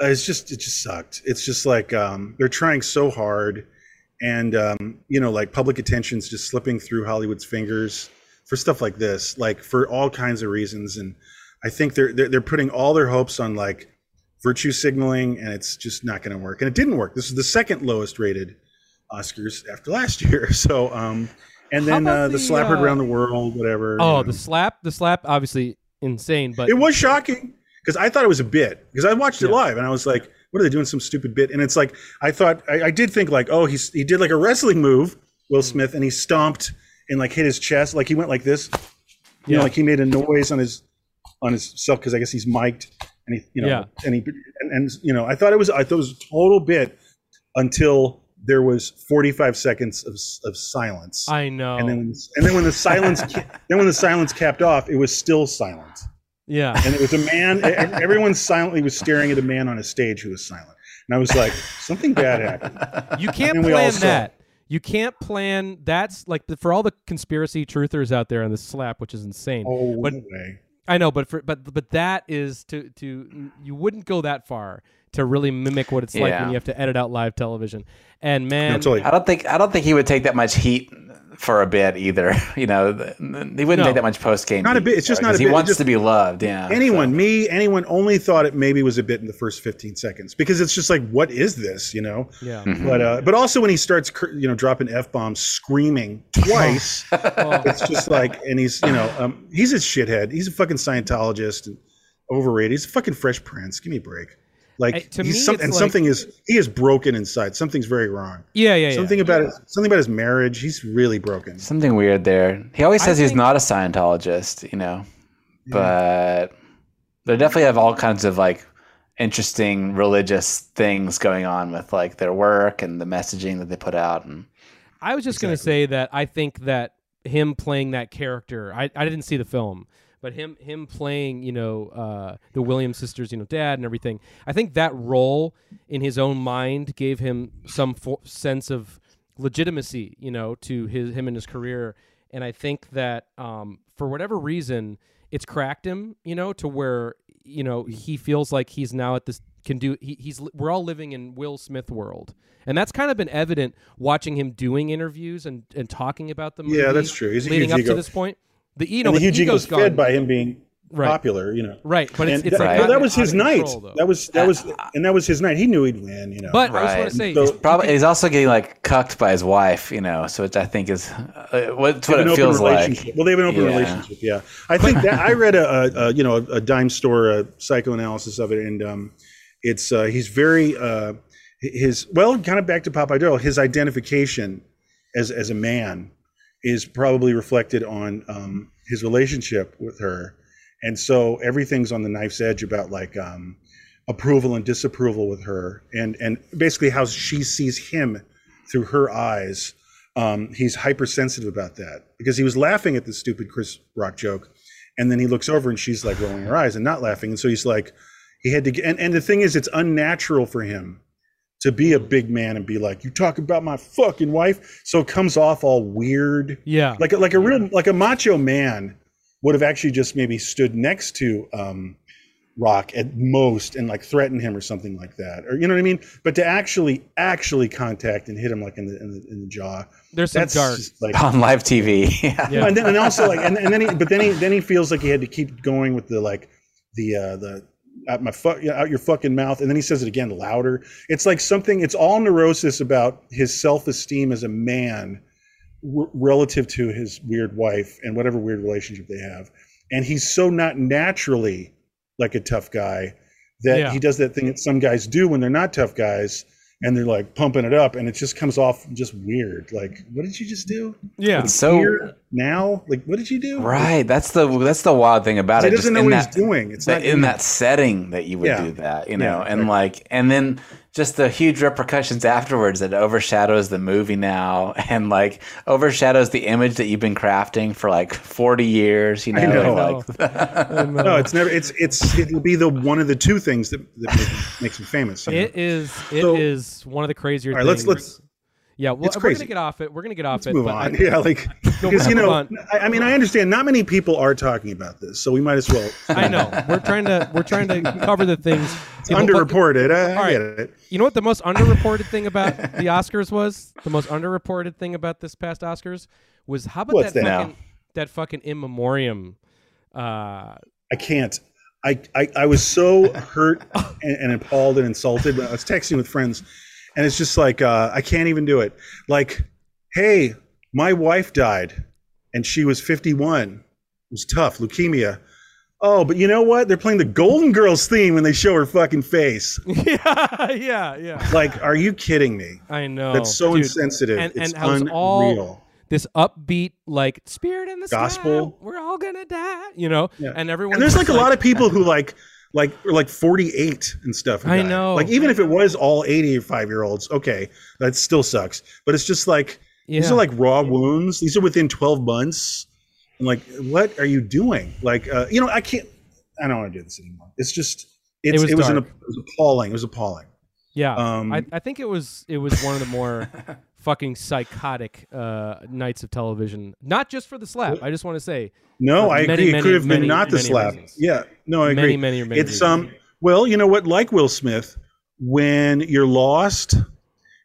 it's just it just sucked. It's just like um they're trying so hard and um you know like public attention's just slipping through Hollywood's fingers for stuff like this, like for all kinds of reasons and I think they're they're, they're putting all their hopes on like virtue signaling and it's just not going to work. And it didn't work. This is the second lowest rated Oscars after last year. So um and then uh, the, the, slap heard uh, around the world, whatever. Oh, you the slap. The slap. Obviously insane, but It was shocking because I thought it was a bit because I watched it Yeah. live and I was like, what are they doing? Some stupid bit, and it's like I thought I, I did think like, oh, he's he did like a wrestling move, Will Smith, and he stomped and like hit his chest, like he went like this, you know, like he made a noise on his on his self because I guess he's mic'd, and he, you know, Yeah. and he and, and you know, I thought it was I thought it was a total bit until there was 45 seconds of, of silence. I know. and then when, and then when the silence then when the silence capped off, it was still silent. yeah. And it was a man. Everyone silently was staring at a man on a stage who was silent. And I was like, something bad happened. You can't And we all plan that. You can't plan. That's like for all the conspiracy truthers out there on the slap, which is insane. Oh But- no way. I know, but for but but that is to to you wouldn't go that far to really mimic what it's like when you have to edit out live television. And man, No, totally. I don't think I don't think he would take that much heat for a bit either. You know, th- he wouldn't No. take that much post game. Not a bit, it's just not a He bit, it wants just- to be loved. Yeah. Anyone, me, anyone, only thought it maybe was a bit in the first 15 seconds because it's just like, what is this? You know. yeah, Mm-hmm. But uh, but also when he starts, cr- you know, dropping f bombs, screaming twice, Oh. it's just like, and he's, you know, um, he's a shithead. He's a fucking Scientologist and overrated. He's a fucking Fresh Prince. Give me a break. Like Hey, to he's me, some, and like- something is he is broken inside. Something's very wrong. yeah, yeah, yeah. Something about it. Something about his marriage. He's really broken. Something weird there. He always I says he's think- not a Scientologist, you know, but they definitely have all kinds of like interesting religious things going on with like their work and the messaging that they put out. And I was just going to say that I think that him playing that character, I, I didn't see the film, but him him playing, you know, uh, the Williams sisters, you know, dad and everything. I think that role in his own mind gave him some fo- sense of legitimacy, you know, to his him and his career. And I think that um, for whatever reason, it's cracked him, you know, to where you know he feels like he's now at this can do. He, he's we're all living in Will Smith world, and that's kind of been evident watching him doing interviews and, and talking about the movie. Yeah, that's true. He's leading up to this point. The you know and the the huge ego ego's is fed by him being Right. popular. You know. right, but it's, And it's that, like well, that was his of night. control, though. That was that was and that was his night. He knew he'd win. You know. But I just want Right. to say, So- it's probably he's also getting like cucked by his wife, you know, so which I think is uh, what's what it feels like. Well, they have an open Yeah. relationship. Yeah, I think that I read a, a, a you know a, a dime store uh psychoanalysis of it, and um, it's uh, he's very uh, his well, kind of back to Popeye Doyle. His identification as as a man is probably reflected on um, his relationship with her, and so everything's on the knife's edge about like um, approval and disapproval with her, and and basically how she sees him through her eyes um, he's hypersensitive about that. Because he was laughing at the stupid Chris Rock joke, and then he looks over and she's like rolling her eyes and not laughing, and so he's like, he had to get. And, and the thing is, it's unnatural for him to be a big man and be like, "You talk about my fucking wife," so it comes off all weird, yeah, like a- like a real like a macho man would have actually just maybe stood next to um, Rock at most and like threatened him or something like that, or you know what I mean. But to actually actually contact and hit him like in the in the, in the jaw, there's some that's dark. like on live TV. yeah. Yeah. and then and also like and, and then he but then he then he feels like he had to keep going with the like the uh the out my fuck out your fucking mouth and then he says it again louder it's like something it's all neurosis about his self-esteem as a man r- relative to his weird wife and whatever weird relationship they have and he's so not naturally like a tough guy that Yeah. he does that thing that some guys do when they're not tough guys and they're like pumping it up and it just comes off just weird like what did you just do yeah, It's so here now like what did you do right. That's the that's the wild thing about he it. doesn't just know in what that, he's doing it's that not in that setting that you would Yeah. do that, you know, Yeah, and like, and then just the huge repercussions afterwards that overshadows the movie now, and like overshadows the image that you've been crafting for like forty years, you know. I know. and, like, no it's never it's it's it'll be the one of the two things that, that make, makes him famous you know? It is. It is So- one of the crazier all right let's things. let's yeah, well, we're gonna get off it. We're gonna get off let's it. move on I- yeah like because you know. I, I mean i understand not many people are talking about this so we might as well I know. We're trying to. We're trying to cover the things. it's underreported I, I All right. get it You know what the most underreported thing about the Oscars was? The most underreported thing about this past Oscars was how about What's that that? fucking that fucking in memoriam? Uh, I can't. I, I, I was so hurt and, and appalled and insulted. I was texting with friends, and it's just like uh, I can't even do it. Like, hey, my wife died, and she was 51. It was tough, leukemia. Oh, but you know what? They're playing the Golden Girls theme when they show her fucking face. yeah, yeah, yeah. Like, are you kidding me? I know. That's so Dude, insensitive. And, it's and unreal. all this upbeat, like spirit in the Gospel. sky. We're all gonna die, you know. Yeah. And everyone. and there's like a lot of people who like like like 48 and stuff. I know. Like even if it was all 85 year olds, okay, that still sucks. But it's just like these are like raw wounds. These are within 12 months. And like, what are you doing? Like, uh, you know, I can't. I don't want to do this anymore. It's just. It's, was it was, an, it was appalling. It was appalling. Yeah, Um, I, I think it was it was one of the more fucking psychotic uh, nights of television. Not just for the slap. I just want to say No, I many, agree. it many, could have many, been not the slap. reasons. Yeah. No, I agree. many, many it's reasons. um. Well, you know what? Like Will Smith, when you're lost,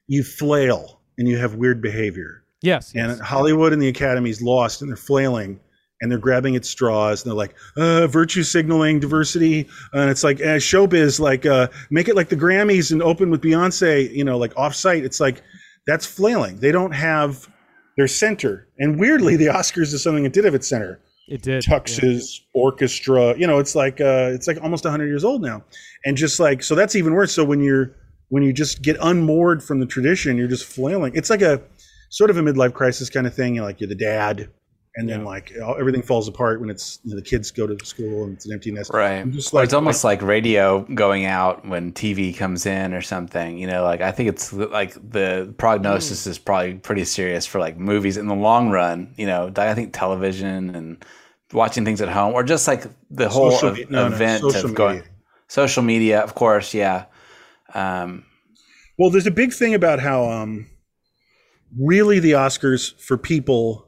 you flail and you have weird behavior. yes, And yes. Hollywood and the Academy's lost, and they're flailing, and they're grabbing at straws, and they're like, uh, virtue signaling, diversity, and it's like uh, showbiz, like uh, make it like the Grammys and open with Beyonce, you know, like off-site. It's like that's flailing. They don't have their center, and weirdly, the Oscars is something that did have its center. it did. yeah. Tuxes, orchestra, you know, it's like uh, it's like almost 100 years old now, and just like so, that's even worse. So when you're when you just get unmoored from the tradition, you're just flailing. It's like a sort of a midlife crisis kind of thing. You know, like you're the dad, and then Yeah. like all- everything falls apart when it's you know, the kids go to school and it's an empty nest. Right. I'm just like- it's almost like, radio going out when TV comes in or something. You know, like I think it's like the prognosis Hmm. is probably pretty serious for like movies in the long run. You know, I think television and watching things at home or just like the whole Social ev- me- no, no, event social of going. Social media, of course, yeah. Um, Well, there's a big thing about how um, really the Oscars for people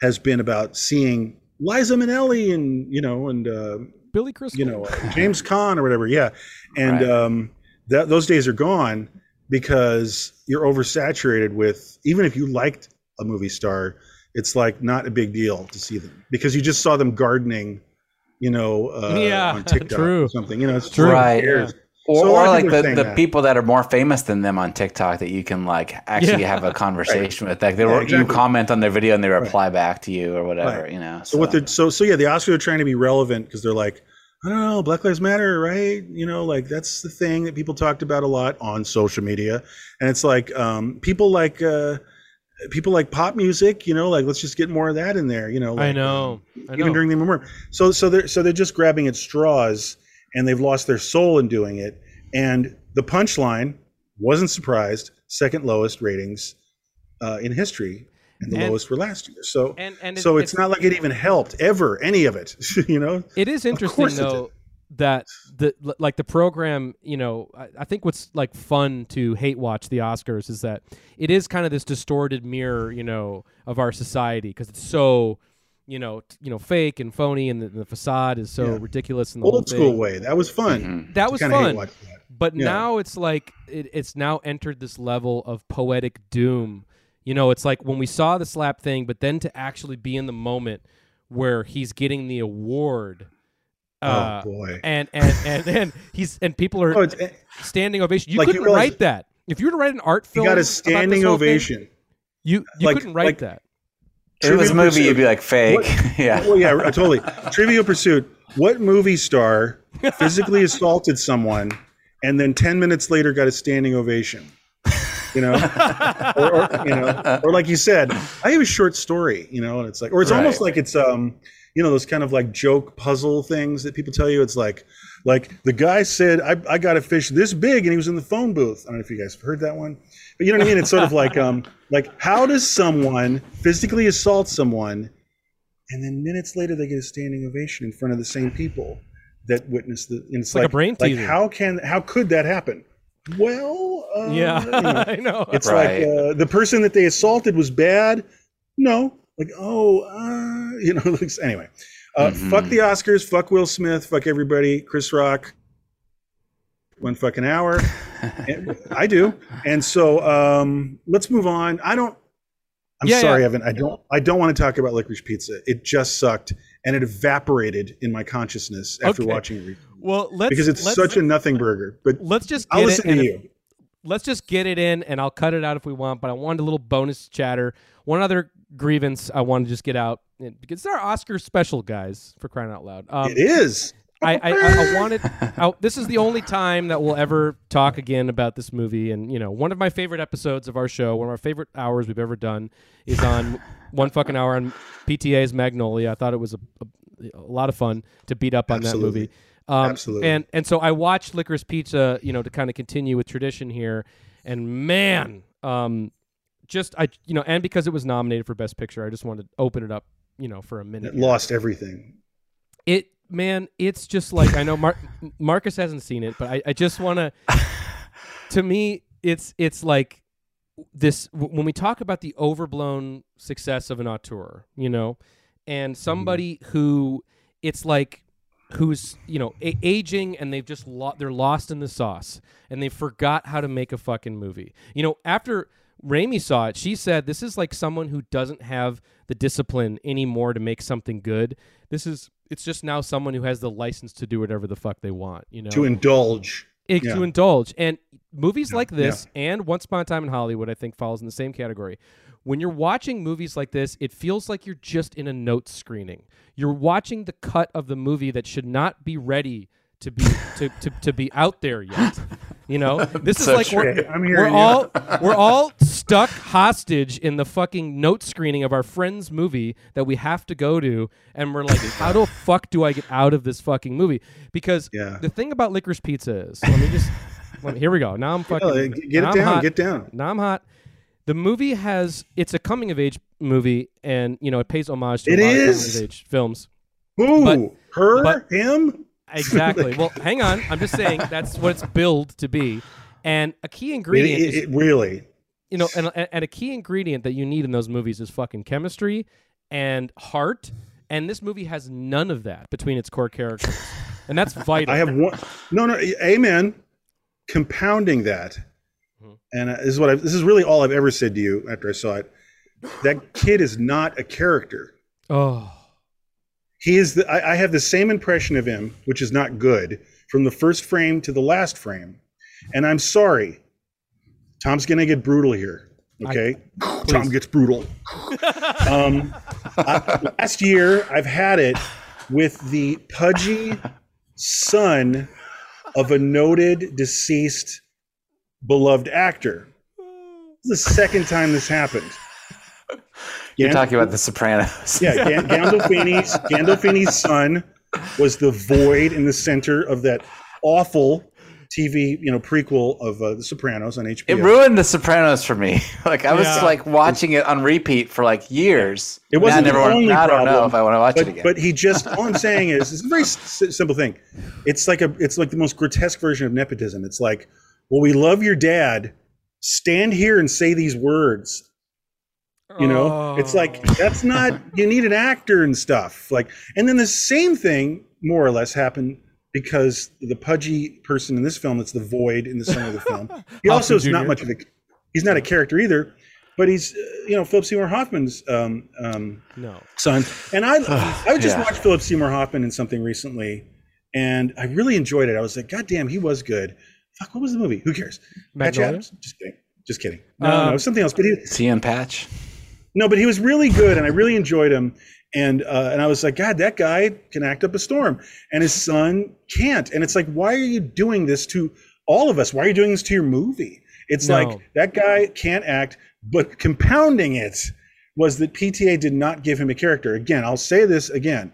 has been about seeing Liza Minnelli and you know and uh, Billy Crystal. you know uh, James Caan or whatever. Yeah, and Right. um, that those days are gone because you're oversaturated with even if you liked a movie star, it's like not a big deal to see them because you just saw them gardening, you know, uh, Yeah, on TikTok true. or something. You know, it's True. Right. cares? Or, So or like the, the that. people that are more famous than them on TikTok that you can like actually Yeah. have a conversation with. Like they Yeah, were, exactly. you comment on their video and they reply back to you or whatever. Right. You know. So what they're so so yeah, the Oscars are trying to be relevant because they're like, I don't know, Black Lives Matter, right? You know, like that's the thing that people talked about a lot on social media, and it's like um, people like uh, people like pop music, you know, like let's just get more of that in there, you know. Like, I know. I know. Even during the memorial, so so they're so they're just grabbing at straws, and they've lost their soul in doing it. And the punchline wasn't surprised, second lowest ratings uh, in history, and the And- lowest were last year. So and and it- so it's, not like it even helped ever any of it you know It is interesting though that the like the program, you know, I, I think what's like fun to hate watch the Oscars is that it is kind of this distorted mirror, you know, of our society because it's so, you know, t- you know, fake and phony, and the, the facade is so Yeah. ridiculous and the whole old school way that was fun Mhm. That was fun. that. But Yeah. now it's like it, it's now entered this level of poetic doom. You know, it's like when we saw the slap thing, but then to actually be in the moment where he's getting the award. Uh, oh boy and and and and he's and people are oh, it's, eh, standing ovation. You Like, couldn't realize- write that. If you were to write an art he film, got a standing whole thing, ovation you you Like- couldn't write like- that. If it was a movie, Pursuit. you'd be like fake. What- yeah. well yeah totally. Trivial pursuit what movie star physically assaulted someone and then 10 minutes later got a standing ovation? You know? Or, or you know or like you said i have a short story you know and it's like or it's almost like it's um you know those kind of like joke puzzle things that people tell you. It's like like the guy said i, I got a fish this big and he was in the phone booth. I don't know if you guys have heard that one but you know what i mean it's sort of like um like how does someone physically assault someone and then minutes later they get a standing ovation in front of the same people that witnessed the and it's, like a brain like teaser. how can how could that happen well uh, yeah, you know, I know. it's Right. like uh, the person that they assaulted was bad. No, like oh, uh, you know. Like, anyway, uh, Mhm. fuck the Oscars. Fuck Will Smith. Fuck everybody. Chris Rock. One fucking hour. I do. And so um, let's move on. I don't. I'm Yeah, sorry, yeah. Evan. I don't. I don't want to talk about licorice pizza. It just sucked, and it evaporated in my consciousness after Okay. watching it well, let's because it's let's, such a nothing burger. But let's just I'll listen it. to you. if- let's just get it in, and I'll cut it out if we want. But I wanted a little bonus chatter. One other grievance I want to just get out because it's our Oscar special, guys, for crying out loud. Um, It is. I, I, I, wanted. I, this is the only time that we'll ever talk again about this movie, and you know, one of my favorite episodes of our show, one of our favorite hours we've ever done, is on one fucking hour on PTA's Magnolia. I thought it was a, a, a lot of fun to beat up on Absolutely. that movie. Um, Absolutely. And and so I watched Licorice Pizza, you know, to kind of continue with tradition here, and man, um, just I, you know, and because it was nominated for Best Picture, I just wanted to open it up, you know, for a minute. It lost everything. it man it's just like i know Mar- marcus hasn't seen it but i, I just want to to me it's it's like this when we talk about the overblown success of an auteur you know and mm-hmm. somebody who it's like who's you know a- aging and they've just lo- they're lost in the sauce and they forgot how to make a fucking movie. You know after Rami saw it she said this is like someone who doesn't have the discipline anymore to make something good. This is it's just now someone who has the license to do whatever the fuck they want you know To indulge. it, Yeah. to indulge. And movies like this and Once Upon a Time in Hollywood, I think, falls in the same category. When you're watching movies like this, it feels like you're just in a note screening. You're watching the cut of the movie that should not be ready to be to, to, to be out there yet. You know, this is So like we're. We're all we're all stuck hostage in the fucking note screening of our friend's movie that we have to go to, and we're like, how the fuck do I get out of this fucking movie? Because Yeah. the thing about licorice pizza is, let me just let me, here we go. Now I'm fucking Yeah, get it down, hot. get down. Now I'm hot. The movie has it's a coming of age movie, and you know it pays homage to It a lot is. of coming of age films. Who? But- her? but- him? Exactly. well, hang on. I'm just saying that's what it's billed to be. And a key ingredient it, is it really. you know, and, and a key ingredient that you need in those movies is fucking chemistry and heart. And this movie has none of that between its core characters, and that's vital. I have one. No, no. Amen. Compounding that, Mm-hmm. and uh, this is what I, this is really all I've ever said to you after I saw it. That kid is not a character. oh, He is. The, I, I have the same impression of him, which is not good, from the first frame to the last frame. And I'm sorry, Tom's gonna get brutal here. Okay, Tom gets brutal. um, I- last year, I've had it with the pudgy son of a noted deceased beloved actor. This is the second time this happened. You're Gan- talking about The Sopranos. yeah, Gan- Gandolfini's Gandolfini's son was the void in the center of that awful TV, you know, prequel of uh, The Sopranos on HBO. It ruined The Sopranos for me. like I was Yeah. like watching it on repeat for like years. It wasn't Now I the never, only I don't problem, know if I want to watch but, it again. But he just all I'm saying is it's a very s- simple thing. It's like a it's like the most grotesque version of nepotism. It's like, well, we love your dad. Stand here and say these words. You know, it's like Oh. that's not you need an actor and stuff. Like, and then the same thing more or less happened because the pudgy person in this film that's the void in the center of the film. He also is Hoffman not much of a he's not a character either, but he's uh, you know Philip Seymour Hoffman's um, um, no. son. And I I just Yeah. watched Philip Seymour Hoffman in something recently, and I really enjoyed it. I was like, God damn, he was good. Fuck, what was the movie? Who cares? Patch Adams? Just kidding. Just kidding. No, Um, no, something else. But he, CM Patch. No, but he was really good, and I really enjoyed him. And uh, and I was like, God, that guy can act up a storm, and his son can't. And it's like, why are you doing this to all of us? Why are you doing this to your movie? It's No. like that guy can't act, but compounding it was that PTA did not give him a character. Again, I'll say this again.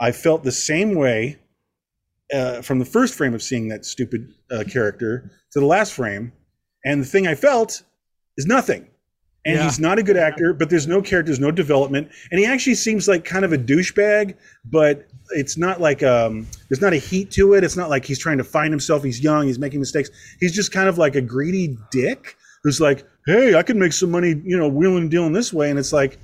I felt the same way uh, from the first frame of seeing that stupid uh, character to the last frame, and the thing I felt is nothing. And Yeah. he's not a good actor, but there's no character, there's no development, and he actually seems like kind of a douchebag. But it's not like um, there's not a heat to it. It's not like he's trying to find himself. He's young. He's making mistakes. He's just kind of like a greedy dick who's like, "Hey, I can make some money, you know, wheeling and dealing this way." And it's like,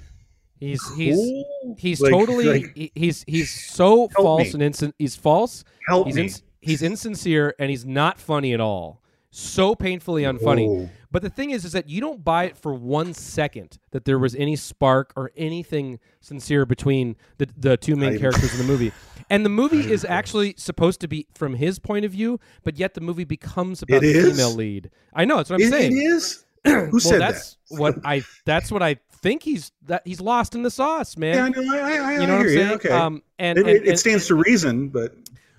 He's he's cool? he's Like- totally like, he's he's so false me. and insin- he's false. help He's me. ins- he's insincere and he's not funny at all. So painfully unfunny. Whoa. But the thing is, is that you don't buy it for one second that there was any spark or anything sincere between the the two main even- characters in the movie. And the movie is actually supposed to be from his point of view, but yet the movie becomes about the female lead. I know that's what I'm It- saying. it is. Who well, said that's that? what I. That's what I think he's that he's lost in the sauce, man. Yeah, I know. I, I, I you know what I'm saying? Okay. Um, and, it, and- it, it and- stands to reason, but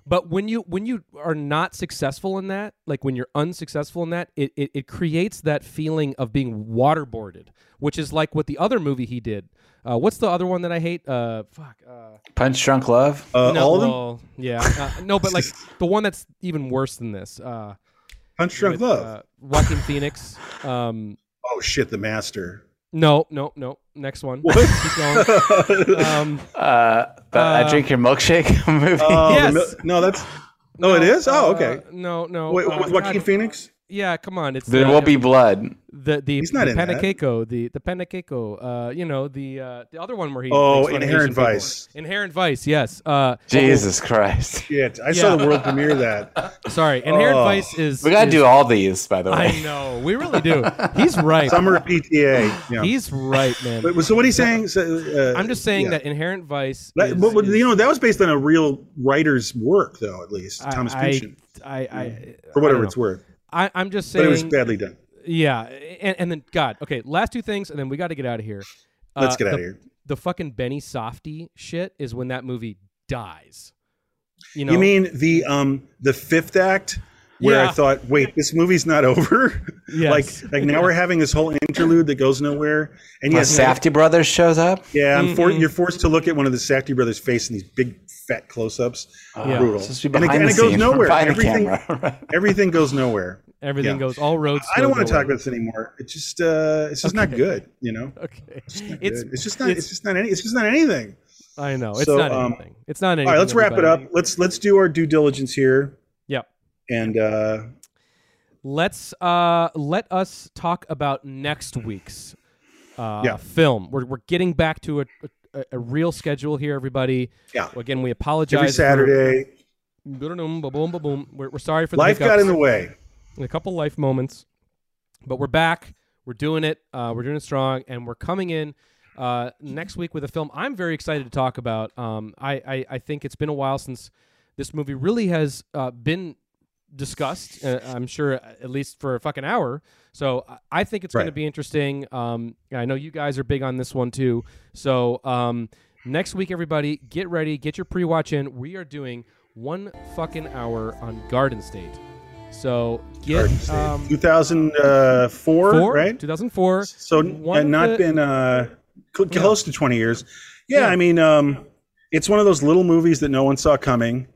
but when you when you are not successful in that, like when you're unsuccessful in that, it, it, it creates that feeling of being waterboarded, which is like what the other movie he did. Uh, what's the other one that I hate? Uh, fuck. Uh, Punch Drunk Love. uh, no, all of them. well, yeah, uh, no, but like the one that's even worse than this. Uh, Punch Drunk with, Love. Uh, Joaquin Phoenix. Um, oh shit, the master. No, no, no. Next one. What? Keep going. Um, Uh, the I Uh, Drink Your Milkshake movie. Oh, the Yes. mil- no, that's no, it is. Oh, uh, okay. No, no. Wait, uh, with Joaquin God, Phoenix. Yeah, come on. It's there uh, will be blood. the the, He's not the in that. Panakeko, the the Panakeko, uh, you know the uh, the other one where he Oh, makes fun of Inherent Asian people. Vice. Inherent Vice, yes. Uh, Jesus Christ. Shit, I saw the world premiere of that. sorry, Inherent Oh. Vice is. We got to is- do all these, by the way I know, we really do. He's right. Summer PTA. Yeah. He's right, man. But, so what he's saying? So, uh, I'm just saying yeah. that Inherent Vice. That- is- but, but, is- you know that was based on a real writer's work, though. At least I- Thomas I, Pynchon, I, I, for I whatever don't it's worth. I, I'm just saying. But it was badly done. Yeah, and, and then God. Okay, last two things, and then we got to get out of here. Let's Uh, get out the- of here. The fucking Benny Safdie shit is when that movie dies. You know, You mean the um the fifth act where Yeah. I thought, wait, this movie's not over? Yes. like like now we're having this whole interlude that goes nowhere. And The yes, Safdie Brothers shows up. yeah, I'm for, you're forced to look at one of the Safdie brothers' face in these big fat close-ups. Yeah. Brutal. It's supposed to be And it, behind and the it goes nowhere. Everything, everything goes nowhere. everything yeah. goes all roads. I don't want to talk about this anymore. It's just uh it's just not good, you know. Okay, It's it's it's just not it's- it's, just not any it's just not anything. I know it's So, not um, anything. It's not anything. All right, let's wrap it everybody. up. Let's let's do our due diligence here Yep. And uh Let's uh let us talk about next week's uh Yeah. film. We're we're getting back to a a, a real schedule here, everybody. yeah. Again, we apologize. Every for- Saturday, Boom, boom, boom, boom. We're, we're sorry for the life got in the way. a couple life moments, but we're back. We're doing it. Uh, we're doing it strong, and we're coming in uh, next week with a film I'm very excited to talk about. Um, I, I I think it's been a while since this movie really has uh, been discussed. Uh, I'm sure at least for a fucking hour. So I- think it's going to be interesting. Um, I know you guys are big on this one too. So um, next week, everybody, get ready, get your pre-watch in. We are doing one fucking hour on Garden State. So get um, 2004, four, right? 2004. So uh, not the- been uh cl- close to 20 years. Yeah, Yeah. I mean um it's one of those little movies that no one saw coming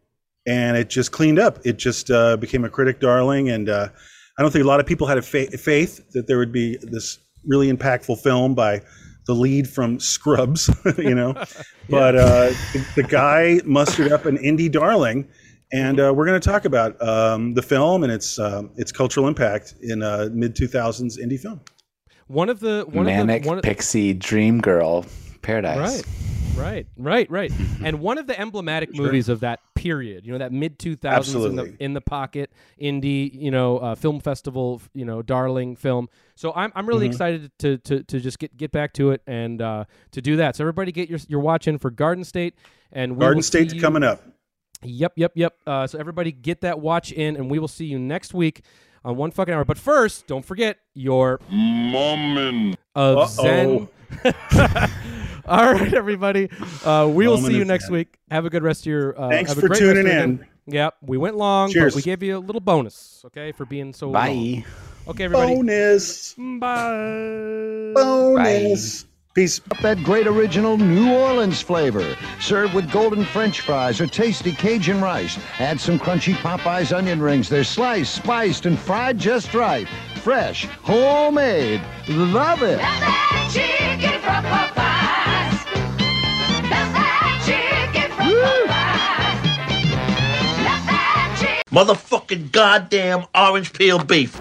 and it just cleaned up. It just uh, became a critic darling and uh I don't think a lot of people had a fa- faith that there would be this really impactful film by the lead from Scrubs, you know. But uh, the, the guy mustered up an indie darling, and uh, we're going to talk about um, the film and its um, its cultural impact in uh, mid two thousands indie film. One of the one Manic of the one of, Pixie Dream Girl Paradise. Right, right, right, right. and one of the emblematic movies of that period, you know, that mid two thousands in the in the pocket indie, you know, uh, film festival, you know, darling film. So I'm I'm really Mhm. excited to, to to just get get back to it and uh, to do that. So everybody get your your watch in for Garden State and we Garden will see State's coming up. Yep, yep, yep. Uh, so everybody get that watch in, and we will see you next week on one fucking hour. But first, don't forget your moment of Uh-oh. Zen. All right, everybody. Uh, we will see you next Zen. week. Have a good rest of your. Uh, Thanks have a for great tuning rest of your in. day. Yep, we went long, Cheers. but we gave you a little bonus. Okay, for being so long. Bye. Okay, everybody. Bonus. Bye. Bonus. Peace. That great original New Orleans flavor. Served with golden French fries or tasty Cajun rice. Add some crunchy Popeyes onion rings. They're sliced, spiced, and fried just right. Fresh, homemade. Love it. Chicken from Popeyes. Motherfucking goddamn orange peel beef.